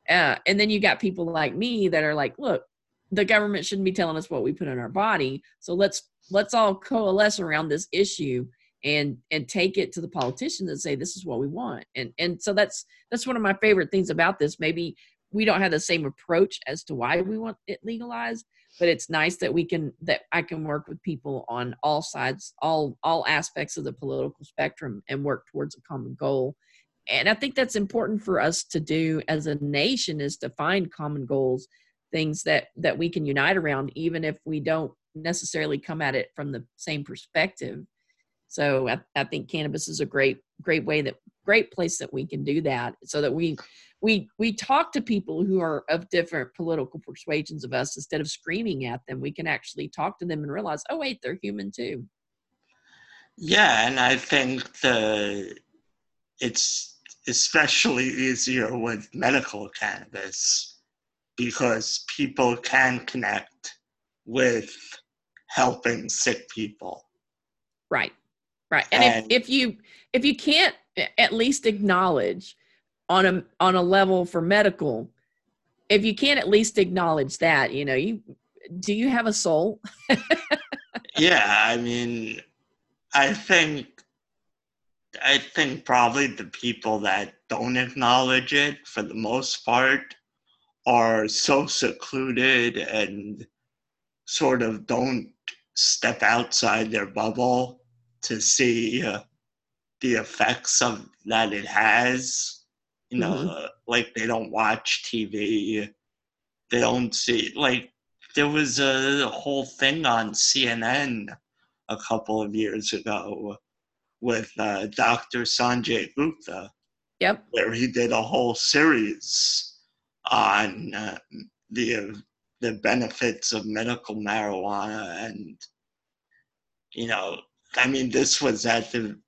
Uh, and then you've got people like me that are like, look, the government shouldn't be telling us what we put in our body. So let's let's all coalesce around this issue and and take it to the politicians and say this is what we want. And and so that's that's one of my favorite things about this. Maybe we don't have the same approach as to why we want it legalized, but it's nice that we can that I can work with people on all sides, all all aspects of the political spectrum and work towards a common goal. And I think that's important for us to do as a nation is to find common goals things that that we can unite around even if we don't necessarily come at it from the same perspective so I, I think cannabis is a great great way that great place that we can do that so that we we we talk to people who are of different political persuasions of us instead of screaming at them we can actually talk to them and realize oh wait they're human too Yeah, and I think the it's especially easier with medical cannabis because people can connect with helping sick people. Right. Right. And, And- if, if you if you can't at least acknowledge on a on a level for medical, if you can't at least acknowledge that, you know, you do you have a soul? yeah, I mean, I think I think probably the people that don't acknowledge it for the most part are so secluded and sort of don't step outside their bubble to see uh, the effects of that it has. You know, Mhm. uh, like they don't watch TV. They don't see like there was a whole thing on CNN a couple of years ago with uh, Dr. Sanjay Gupta, Yep. where he did a whole series on uh, the the benefits of medical marijuana, and you know, I mean, this was at the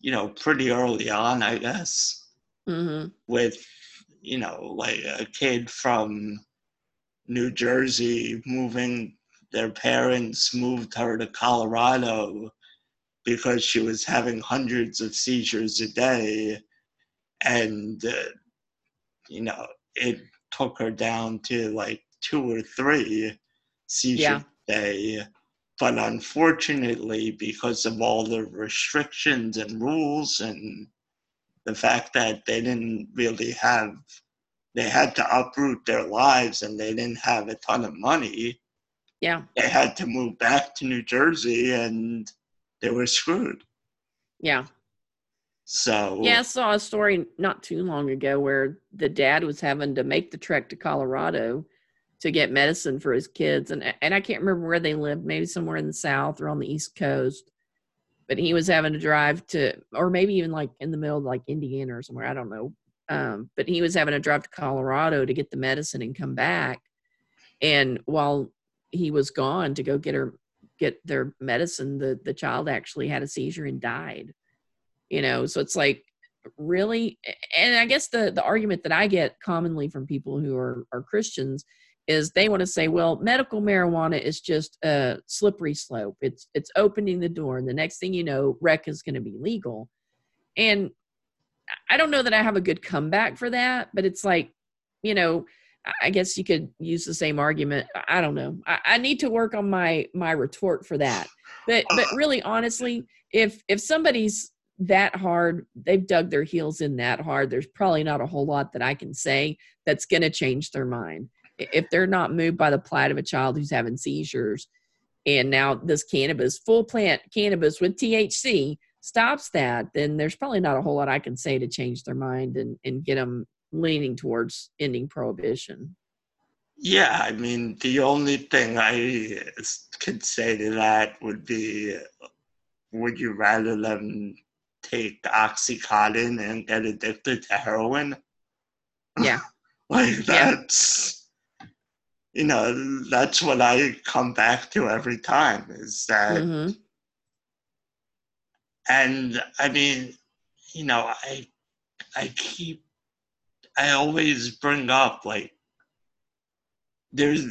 you know pretty early on, I guess Mm-hmm. with you know like a kid from New Jersey moving their parents moved her to Colorado because she was having hundreds of seizures a day and uh, you know it took her down to like two or three seizures Yeah. a day but unfortunately because of all the restrictions and rules and the fact that they didn't really have they had to uproot their lives and they didn't have a ton of money Yeah. they had to move back to new jersey and they were screwed Yeah. so Yeah, I saw a story not too long ago where the dad was having to make the trek to Colorado to get medicine for his kids, and and I can't remember where they lived, maybe somewhere in the south or on the east coast. But he was having to drive to, or maybe even like in the middle of like Indiana or somewhere, I don't know. Um, but he was having to drive to Colorado to get the medicine and come back. And while he was gone to go get her get their medicine, the the child actually had a seizure and died you know so it's like really and i guess the the argument that i get commonly from people who are are christians is they want to say well medical marijuana is just a slippery slope. It's it's opening the door and the next thing you know rec is going to be legal. And i don't know that i have a good comeback for that but it's like you know i guess you could use the same argument. I don't know. I, I need to work on my my retort for that. But but really honestly if if somebody's that hard they've dug their heels in that hard there's probably not a whole lot that i can say that's going to change their mind if they're not moved by the plight of a child who's having seizures and now this cannabis full plant cannabis with thc stops that then there's probably not a whole lot i can say to change their mind and, and get them leaning towards ending prohibition Yeah, I mean, the only thing I could say to that would be would you rather them take Oxycontin and get addicted to heroin? Yeah. like, Yeah. You know, that's what I come back to every time is that, hmm and I mean, you know, I, I keep, I always bring up like, there's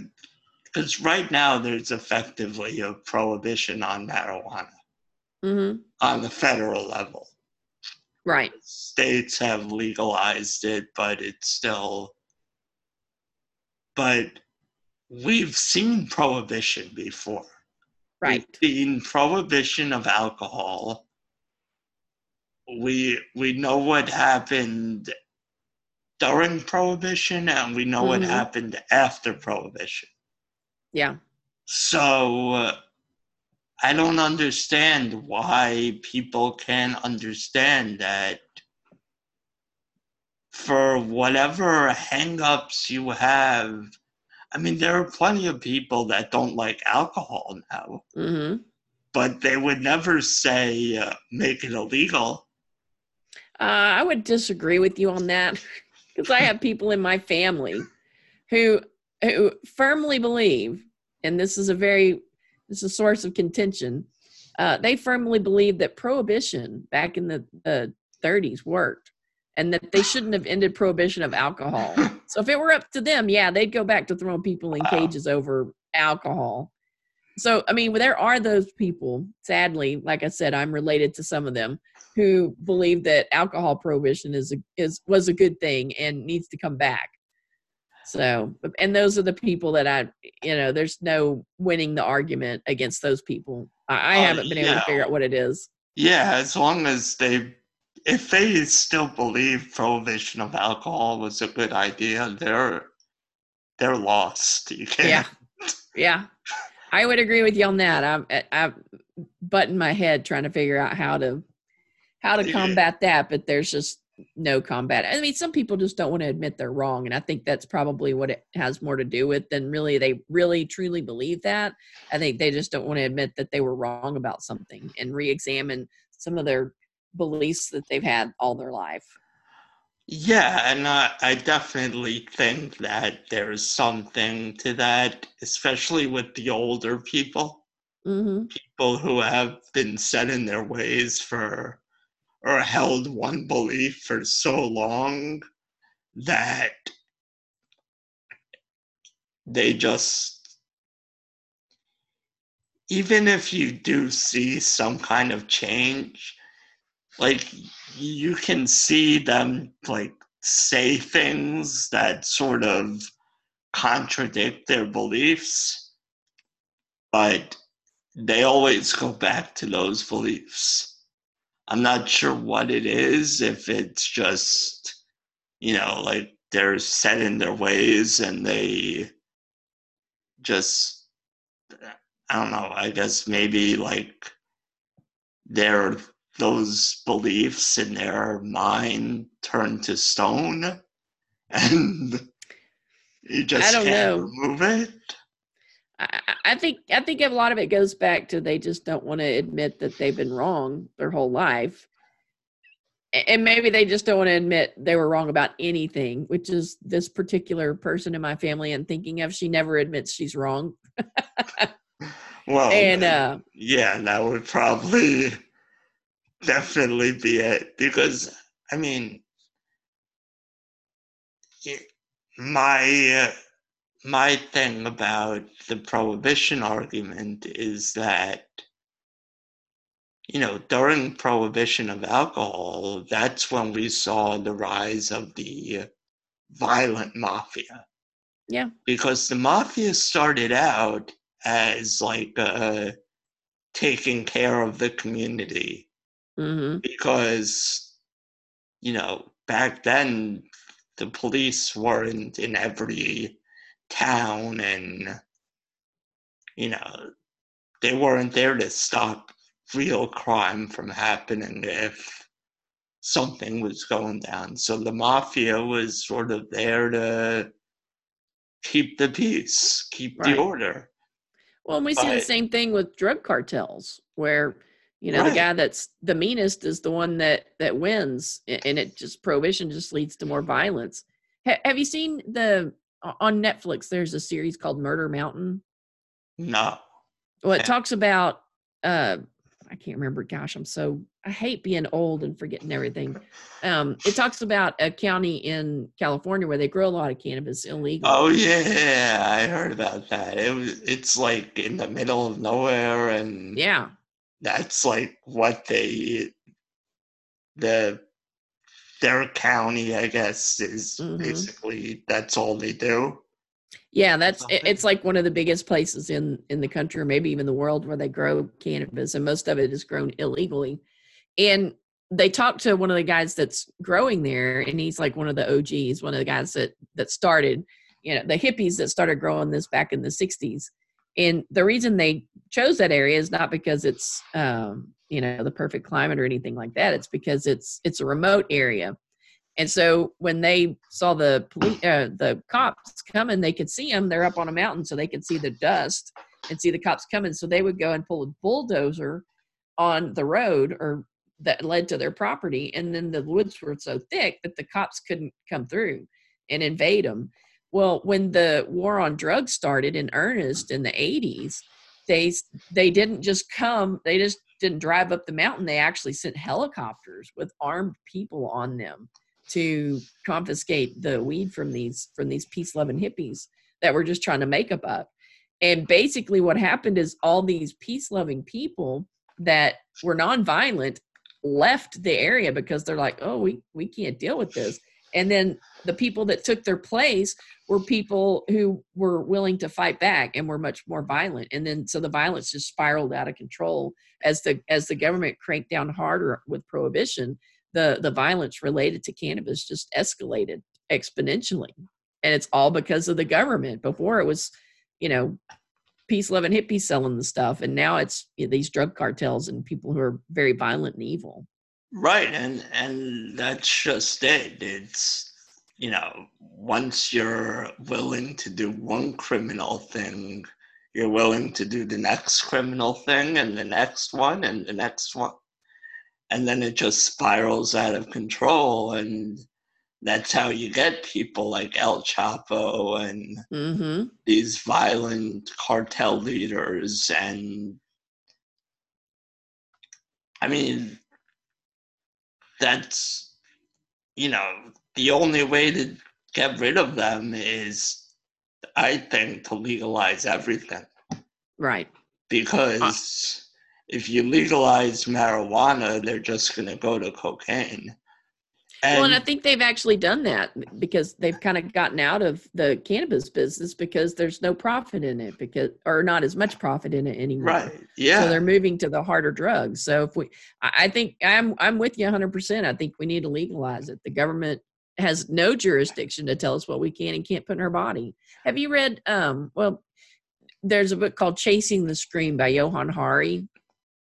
because right now there's effectively a prohibition on marijuana hmm on the federal level. right States have legalized it, but it's still. But we've seen prohibition before. right We've seen prohibition of alcohol. We we know what happened during prohibition, and we know what Mhm. happened after prohibition. yeah So uh, I don't understand why people can't understand that for whatever hangups you have. I mean, there are plenty of people that don't like alcohol now, hmm but they would never say uh, make it illegal. Uh, I would disagree with you on that because I have people in my family who who firmly believe, and this is a very this is a source of contention. Uh, they firmly believe that prohibition back in the, the 30s worked, and that they shouldn't have ended prohibition of alcohol. So if it were up to them, yeah, they'd go back to throwing people in Wow. cages over alcohol. So I mean, there are those people. Sadly, like I said, I'm related to some of them who believe that alcohol prohibition is a, is was a good thing and needs to come back. So, and those are the people that I, you know, there's no winning the argument against those people. I, I Oh, haven't been able yeah. to figure out what it is. Yeah, as long as they, if they still believe prohibition of alcohol was a good idea, they're they're lost. Yeah, yeah, I would agree with you on that. I'm I'm butting my head trying to figure out how to how to combat that, but there's just no combat. I mean, some people just don't want to admit they're wrong, and I think that's probably what it has more to do with than really they really truly believe that. I think they just don't want to admit that they were wrong about something and re-examine some of their beliefs that they've had all their life. Yeah, and I, I definitely think that there's something to that, especially with the older people, hmm people who have been set in their ways for, or held one belief for so long that they just, even if you do see some kind of change, like you can see them like say things that sort of contradict their beliefs, but they always go back to those beliefs. I'm not sure what it is, if it's just, you know, like they're set in their ways and they just, I don't know, I guess maybe like their those beliefs in their mind turn to stone and you just I don't can't know. remove it. I, I think I think a lot of it goes back to they just don't want to admit that they've been wrong their whole life. And maybe they just don't want to admit they were wrong about anything, which is this particular person in my family I'm thinking of. She never admits she's wrong. Well, And uh yeah, that would probably definitely be it because I mean, it- my uh, my thing about the prohibition argument is that you know during prohibition of alcohol, that's when we saw the rise of the violent mafia. Yeah. because the mafia started out as like uh, taking care of the community mhm. because you know back then the police weren't in every town and you know they weren't there to stop real crime from happening if something was going down so the mafia was sort of there to keep the peace keep Right. the order Well, and we see the same thing with drug cartels, where you know the guy that's the meanest is the one that that wins, and it just prohibition just leads to more violence. Ha- have you seen the on Netflix? There's a series called Murder Mountain. no Well, it talks about uh, I can't remember. Gosh, I'm so I hate being old and forgetting everything. Um, it talks about a county in California where they grow a lot of cannabis illegal. Oh yeah, I heard about that. It was it's like in the middle of nowhere and yeah, that's like what they the their county, I guess, is Mhm. basically that's all they do. Yeah, that's it- it's like one of the biggest places in in the country or maybe even the world where they grow cannabis and most of it is grown illegally. And they talked to one of the guys that's growing there and he's like one of the OGs, one of the guys that that started, you know, the hippies that started growing this back in the 60s. And the reason they chose that area is not because it's um, you know, the perfect climate or anything like that. It's because it's it's a remote area. And so when they saw the police, uh, the cops coming, they could see them. They're up on a mountain, so they could see the dust and see the cops coming. So they would go and pull a bulldozer on the road or that led to their property. And then the woods were so thick that the cops couldn't come through and invade them. Well, when the war on drugs started in earnest in the 80s, they they didn't just come, they just didn't drive up the mountain. They actually sent helicopters with armed people on them to confiscate the weed from these from these peace loving hippies that were just trying to make a buck. And basically what happened is all these peace loving people that were nonviolent left the area because they're like, oh, we, we can't deal with this. And then the people that took their place were people who were willing to fight back and were much more violent. And then so the violence just spiraled out of control as the as the government cranked down harder with prohibition the the violence related to cannabis just escalated exponentially. And it's all because of the government. Before it was you know peace loving hippies selling the stuff. And now it's you know, these drug cartels and people who are very violent and evil Right, and and that's just it. It's you know, once you're willing to do one criminal thing, you're willing to do the next criminal thing and the next one and the next one. And then it just spirals out of control and that's how you get people like El Chapo and mm-hmm these violent cartel leaders and I mean that's you know the only way to get rid of them is I think to legalize everything. right because uh. if you legalize marijuana, they're just going to go to cocaine. And, well, and I think they've actually done that because they've kind of gotten out of the cannabis business because there's no profit in it because or not as much profit in it anymore. Right. Yeah. So they're moving to the harder drugs. So if we I think I'm I'm with you 100%. I think we need to legalize it. The government has no jurisdiction to tell us what we can and can't put in our body. Have you read um well there's a book called Chasing the Scream by Johann Hari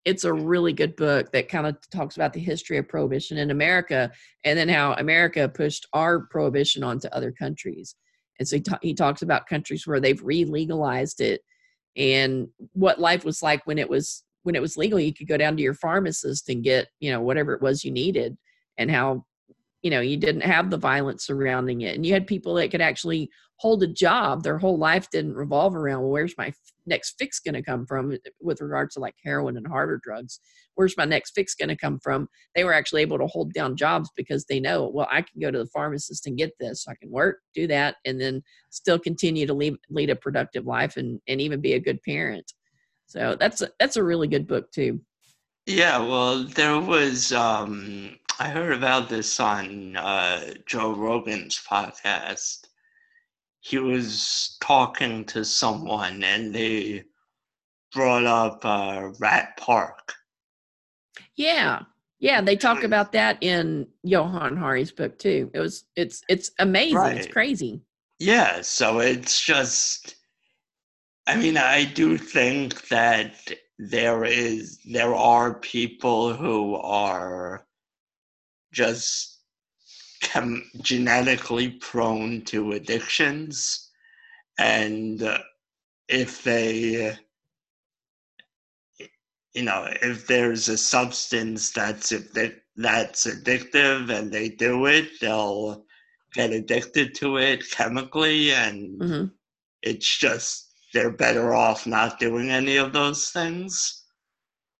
it's a really good book that kind of talks about the history of prohibition in America and then how America pushed our prohibition onto other countries. And so he, ta- he talks about countries where they've re-legalized it and what life was like when it was when it was legal. You could go down to your pharmacist and get you know whatever it was you needed, and how you know you didn't have the violence surrounding it and you had people that could actually hold a job their whole life didn't revolve around well where's my next fix going to come from? With regards to like heroin and harder drugs where's my next fix going to come from? They were actually able to hold down jobs because they know well i can go to the pharmacist and get this i can work do that and then still continue to lead, lead a productive life and, and even be a good parent. So that's a, that's a really good book too. Yeah well there was um I heard about this on uh, Joe Rogan's podcast. He was talking to someone and they brought up uh, Rat Park. Yeah. Yeah, they talk about that in Johann Hari's book too. It was it's it's amazing. Right. It's crazy. Yeah, so it's just I mean, I do think that there is there are people who are just chem- genetically prone to addictions and uh, if they you know if there's a substance that's that's addictive and they do it they'll get addicted to it chemically and mm-hmm. it's just they're better off not doing any of those things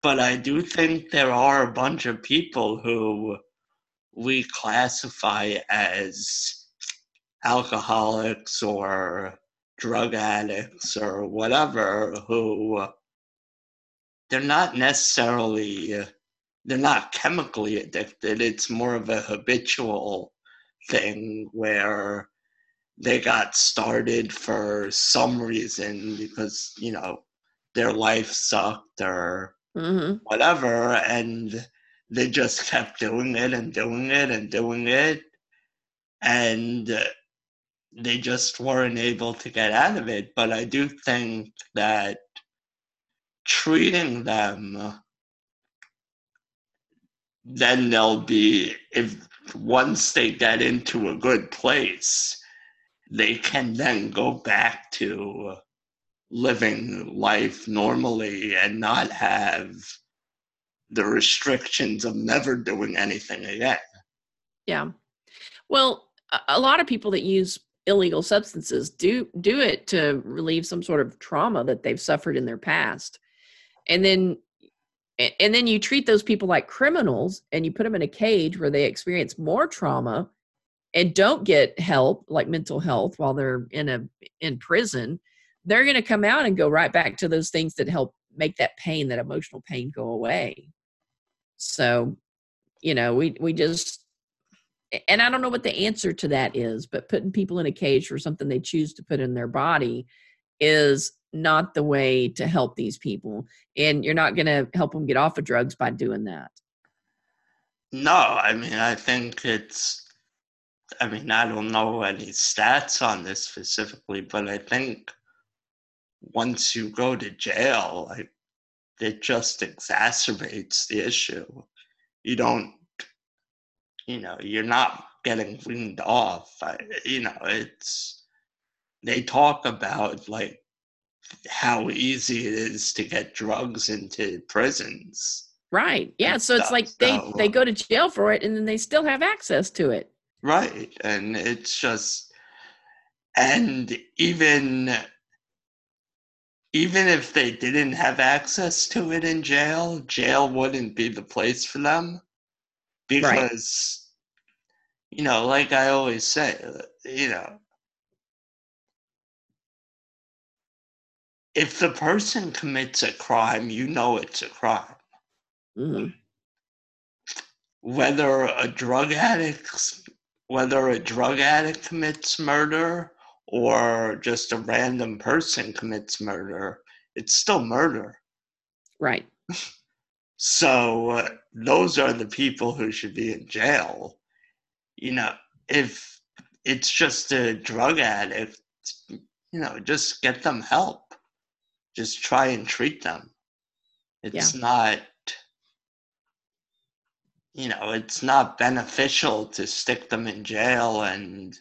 but i do think there are a bunch of people who we classify as alcoholics or drug addicts or whatever who they're not necessarily they're not chemically addicted it's more of a habitual thing where they got started for some reason because you know their life sucked or mm-hmm. whatever and they just kept doing it and doing it and doing it. And they just weren't able to get out of it. But i do think that treating them then they'll be if once they get into a good place they can then go back to living life normally and not have the restrictions of never doing anything again. Yeah. Well, a lot of people that use illegal substances do do it to relieve some sort of trauma that they've suffered in their past. And then and then you treat those people like criminals and you put them in a cage where they experience more trauma and don't get help like mental health while they're in a in prison they're going to come out and go right back to those things that help make that pain that emotional pain go away so, you know, we we just and I don't know what the answer to that is, but putting people in a cage for something they choose to put in their body is not the way to help these people. And you're not going to help them get off of drugs by doing that. No, I mean, I think it's, I mean, I don't know any stats on this specifically, but I think once you go to jail, like it just exacerbates the issue. You don't, you know, you're not getting weaned off. I, you know, it's, they talk about like how easy it is to get drugs into prisons. Right. Yeah. So it's like they, so, they go to jail for it and then they still have access to it. Right. And it's just, and even even if they didn't have access to it in jail, jail wouldn't be the place for them because, right. you know, like I always say, you know, if the person commits a crime, you know it's a crime. hmm Whether a drug addict, whether a drug addict commits murder or just a random person commits murder, it's still murder. Right. So uh, those are the people who should be in jail. You know, if it's just a drug addict, you know, just get them help. Just try and treat them. It's not, you know, it's not beneficial to stick them in jail and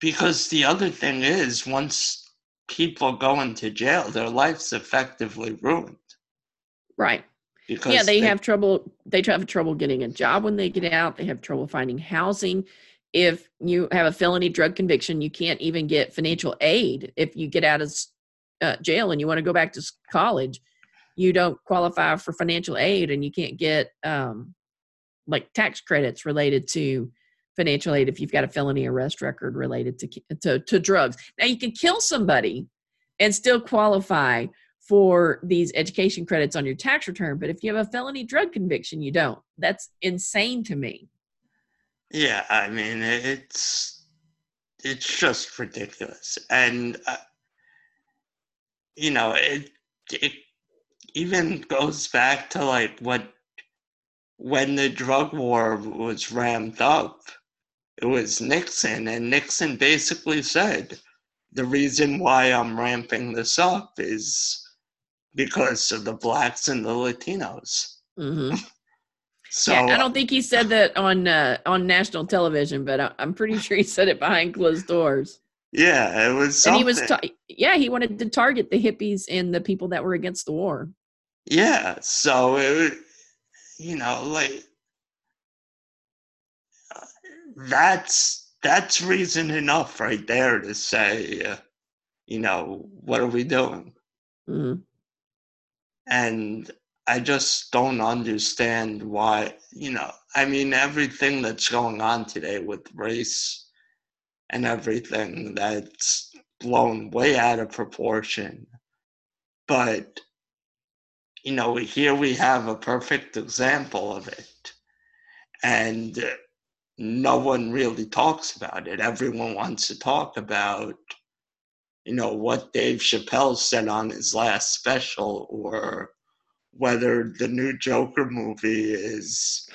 because the other thing is once people go into jail, their life's effectively ruined. Right. Because yeah, they have trouble. They have trouble getting a job when they get out. They have trouble finding housing. If you have a felony drug conviction, you can't even get financial aid. If you get out of uh, jail and you want to go back to college, you don't qualify for financial aid, and you can't get um, like tax credits related to financial aid if you've got a felony arrest record related to to, to drugs. Now you can kill somebody and still qualify for these education credits on your tax return. But if you have a felony drug conviction, you don't. That's insane to me. Yeah, I mean it's it's just ridiculous, and uh, you know it it even goes back to like what when the drug war was ramped up, it was Nixon, and Nixon basically said the reason why I'm ramping this up is because of the blacks and the Latinos. hmm So yeah, I don't think he said that on uh, on national television, but I, I'm pretty sure he said it behind closed doors. yeah, it was And he was, ta- yeah, he wanted to target the hippies and the people that were against the war. Yeah, so it, you know, like that's that's reason enough right there to say, uh, you know, what are we doing? hmm And I just don't understand why, you know, I mean, everything that's going on today with race and everything that's blown way out of proportion. But, you know, here we have a perfect example of it. And uh, no one really talks about it. Everyone wants to talk about, you know, what Dave Chappelle said on his last special or whether the new Joker movie is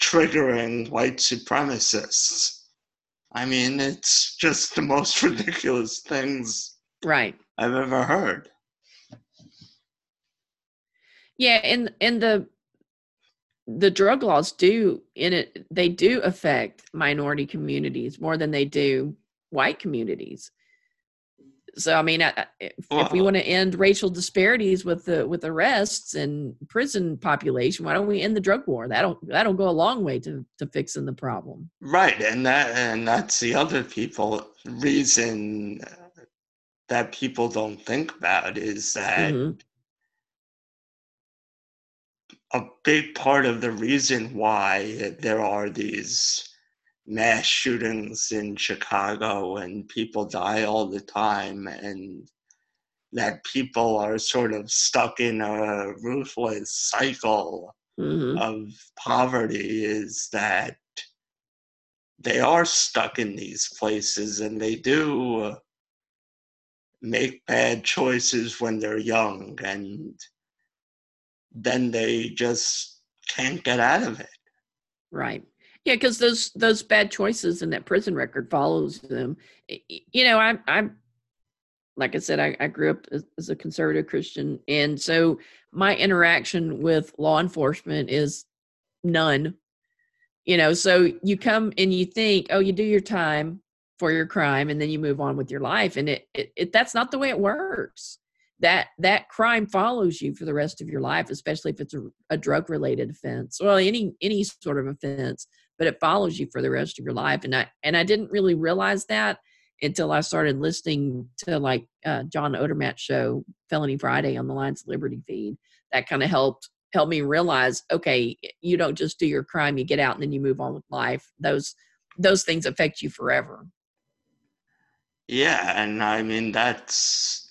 triggering white supremacists. I mean, it's just the most ridiculous things Right. I've ever heard. Yeah, in in the the drug laws do in it they do affect minority communities more than they do white communities. So I mean, I, I- if, if we want to end racial disparities with the with arrests and prison population, why don't we end the drug war? That'll that'll go a long way to to fixing the problem. Right, and that and that's the other people reason that people don't think about is that Mhm. A big part of the reason why there are these mass shootings in Chicago and people die all the time and that people are sort of stuck in a ruthless cycle Mhm. of poverty is that they are stuck in these places and they do make bad choices when they're young and then they just can't get out of it. Right. Yeah, because those those bad choices and that prison record follows them. You know, I'm I'm like I said, I, I grew up as, as a conservative Christian, and so my interaction with law enforcement is none. You know, so you come and you think, oh, you do your time for your crime, and then you move on with your life, and it, it, it that's not the way it works. That that crime follows you for the rest of your life, especially if it's a, a drug related offense. Well, any any sort of offense, but it follows you for the rest of your life. And I and I didn't really realize that until I started listening to like uh, John Odermatt's show, Felony Friday, on the Lions of Liberty feed. That kind of helped helped me realize, okay, you don't just do your crime, you get out and then you move on with life. Those those things affect you forever. Yeah, and I mean that's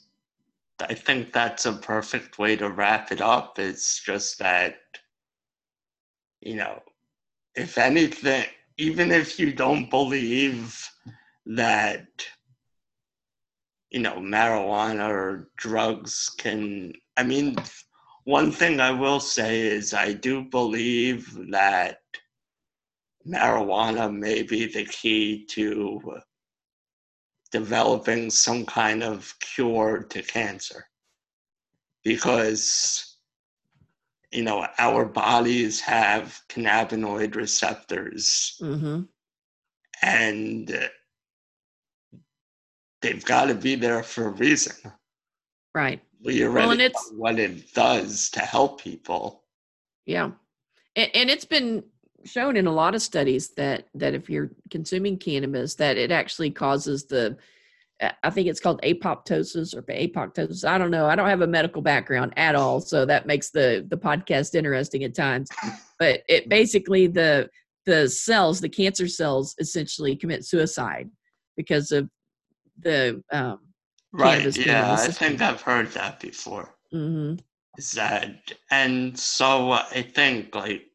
I think that's a perfect way to wrap it up. It's just that, you know, if anything, even if you don't believe that, you know, marijuana or drugs can, I mean, one thing I will say is I do believe that marijuana may be the key to developing some kind of cure to cancer because you know our bodies have cannabinoid receptors Mm-hmm. and they've got to be there for a reason Right. we already Well, and know it's- what it does to help people Yeah. And, and it's been shown in a lot of studies that that if you're consuming cannabis, that it actually causes the I think it's called apoptosis or apoptosis. I don't know. I don't have a medical background at all, so that makes the the podcast interesting at times. But it basically the the cells, the cancer cells, essentially commit suicide because of the um, right Cannabis being in yeah i think i've heard that before hmm is that and so i think like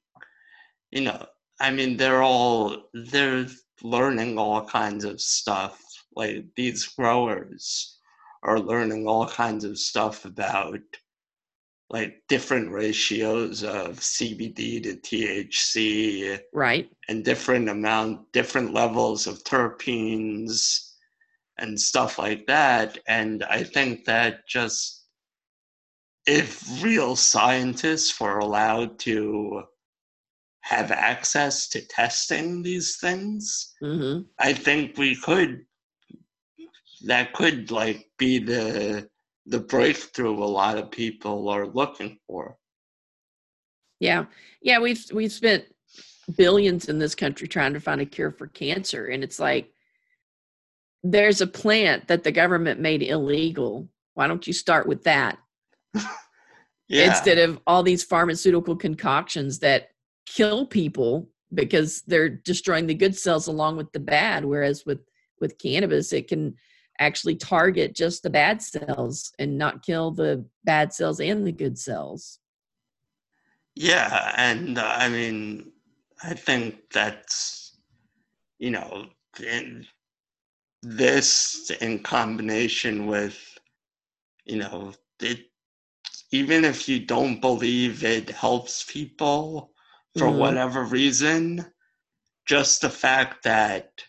you know i mean they're all they're learning all kinds of stuff like these growers are learning all kinds of stuff about like different ratios of cbd to thc right. and different amount different levels of terpenes and stuff like that and i think that just if real scientists were allowed to have access to testing these things hmm i think we could that could like be the the breakthrough a lot of people are looking for. Yeah, yeah, we've we've spent billions in this country trying to find a cure for cancer, and it's like there's a plant that the government made illegal. Why don't you start with that? Yeah. Instead of all these pharmaceutical concoctions that kill people because they're destroying the good cells along with the bad? Whereas with with cannabis, it can actually target just the bad cells and not kill the bad cells and the good cells. Yeah, and uh, I mean, I think that's, you know, in this in combination with, you know, it, even if you don't believe it helps people for Mhm. whatever reason, just the fact that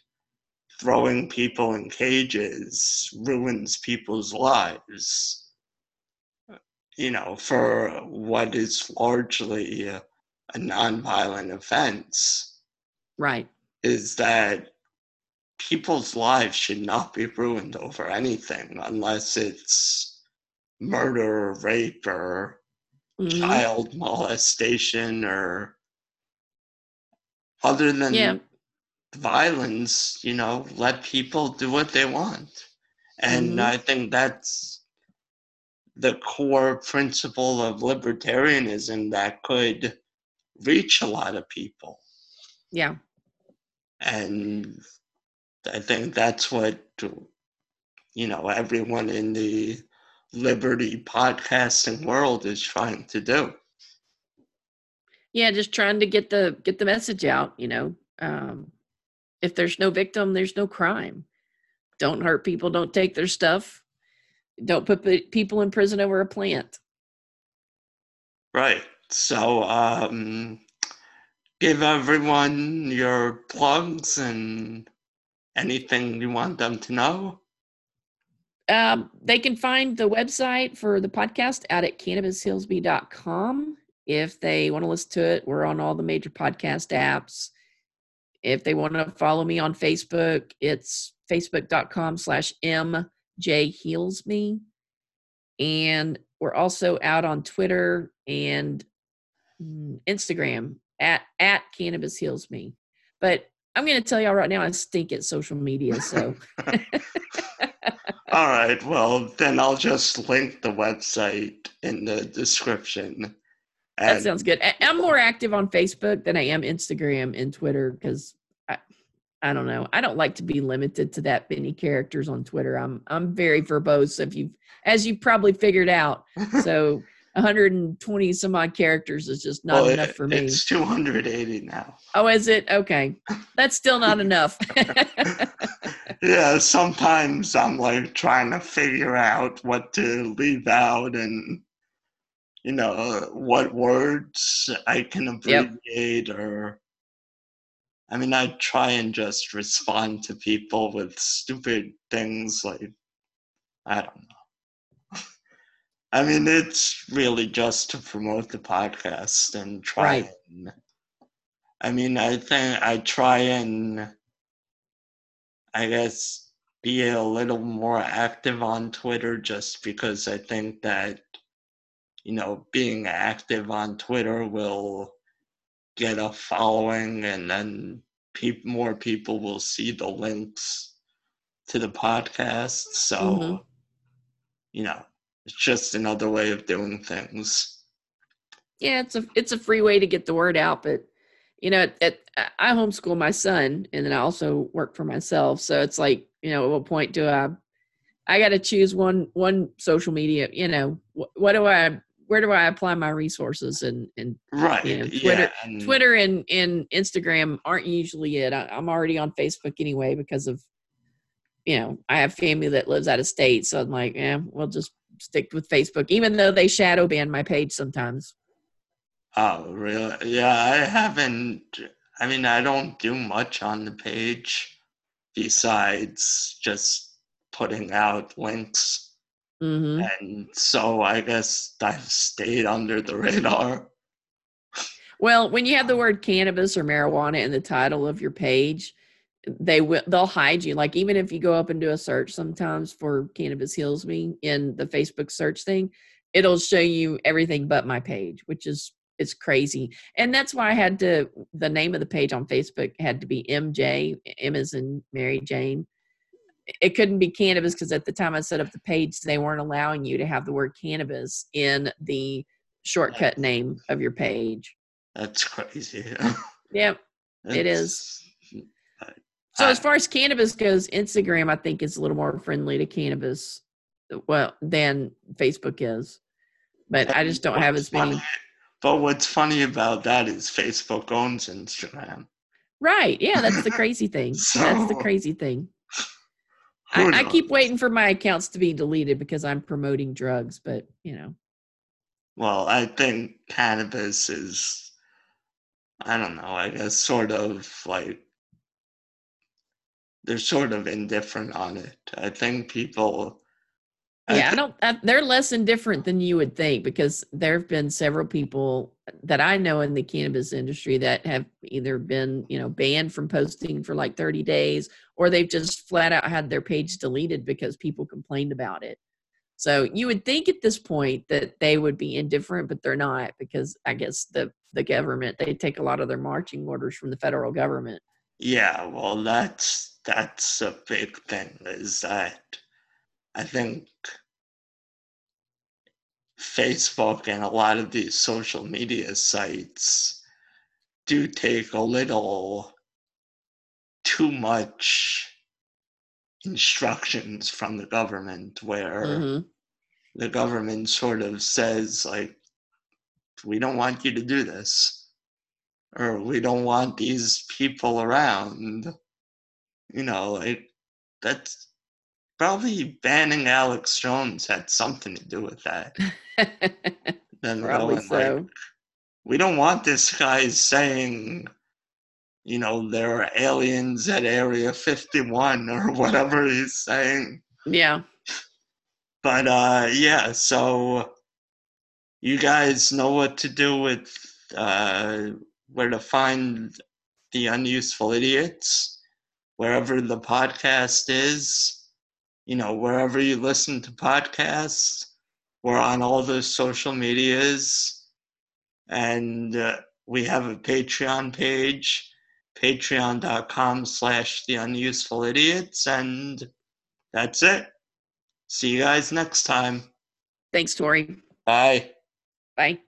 throwing people in cages ruins people's lives you know, for what is largely a, nonviolent offense, Right. is that people's lives should not be ruined over anything unless it's murder, or rape, or Mhm. child molestation, or other than Yeah. violence, you know, let people do what they want. And Mhm. I think that's the core principle of libertarianism that could reach a lot of people. Yeah. And I think that's what, you know, everyone in the liberty podcasting world is trying to do. Yeah just trying to get the get the message out you know um if there's no victim there's no crime don't hurt people don't take their stuff don't put pe- people in prison over a plant Right. So, um, give everyone your plugs and anything you want them to know. um, they can find the website for the podcast out at cannabishealsme.com if they want to listen to it we're on all the major podcast apps if they want to follow me on facebook it's facebook.com slash mj heals me and we're also out on twitter and mm, instagram at at cannabis heals me but i'm going to tell y'all right now i stink at social media so All right. Well, then I'll just link the website in the description. That sounds good. I'm more active on Facebook than I am Instagram and Twitter because I, I don't know. I don't like to be limited to that many characters on Twitter. I'm I'm very verbose. If you, as you've probably figured out, so 120 some odd characters is just not Well, enough it- for me. It's 280 now. Oh, is it? Okay, that's still not enough. yeah, sometimes I'm like trying to figure out what to leave out and you know uh, what words I can abbreviate or I mean I try and just respond to people with stupid things like I don't know. I mean it's really just to promote the podcast and try Right. and I mean I think I try and I guess be a little more active on Twitter just because I think that you know being active on Twitter will get a following and then peop more people will see the links to the podcast so Mhm. you know it's just another way of doing things yeah, it's a it's a free way to get the word out, but you know, at, at, I homeschool my son, and then I also work for myself. So it's like, you know, at what point do I? I got to choose one one social media. You know, what, what do I? Where do I apply my resources? And and right Yeah, yeah, Twitter- and- Twitter and and Instagram aren't usually it. I, I'm already on Facebook anyway because of, you know, I have family that lives out of state, so I'm like, yeah, we'll just stick with Facebook, even though they shadow ban my page sometimes. Oh, really? Yeah, I haven't. I mean, I don't do much on the page besides just putting out links. Hmm And so I guess I've stayed under the radar. Well, when you have the word cannabis or marijuana in the title of your page, they will they'll hide you. Like even if you go up and do a search sometimes for cannabis heals me in the Facebook search thing, it'll show you everything but my page, which is it's crazy. And that's why I had to the name of the page on Facebook had to be MJ, M as in Mary Jane. It couldn't be cannabis because at the time I set up the page, they weren't allowing you to have the word cannabis in the shortcut name of your page. That's crazy. Yep. It is. So as far as cannabis goes, Instagram I think is a little more friendly to cannabis, well, than Facebook is. But I just don't have as many. But what's funny about that is Facebook owns Instagram. Right? Yeah, that's the crazy thing. That's the crazy thing. I, I keep waiting for my accounts to be deleted because I'm promoting drugs. But you know, Well, I think cannabis is, I don't know, I guess sort of like, they're sort of indifferent on it. I think people. I yeah, I don't. I, they're less indifferent than you would think because there have been several people that I know in the cannabis industry that have either been, you know, banned from posting for like 30 days, or they've just flat out had their page deleted because people complained about it. So you would think at this point that they would be indifferent, but they're not because I guess the the government they take a lot of their marching orders from the federal government. Yeah, well, that's that's a big thing. Is that I think Facebook and a lot of these social media sites do take a little too much instructions from the government where Mhm. the government sort of says like we don't want you to do this or we don't want these people around you know like that's probably banning alex jones had something to do with that then Probably going, so. like, we don't want this guy saying you know there are aliens at area 51 or whatever he's saying yeah. but uh yeah so you guys know what to do with uh where to find the unuseful idiots wherever the podcast is you know wherever you listen to podcasts we're on all the social medias. And uh, we have a patreon page patreon.com slash the unuseful idiots. And that's it. See you guys next time. Thanks, Tory. bye. Bye.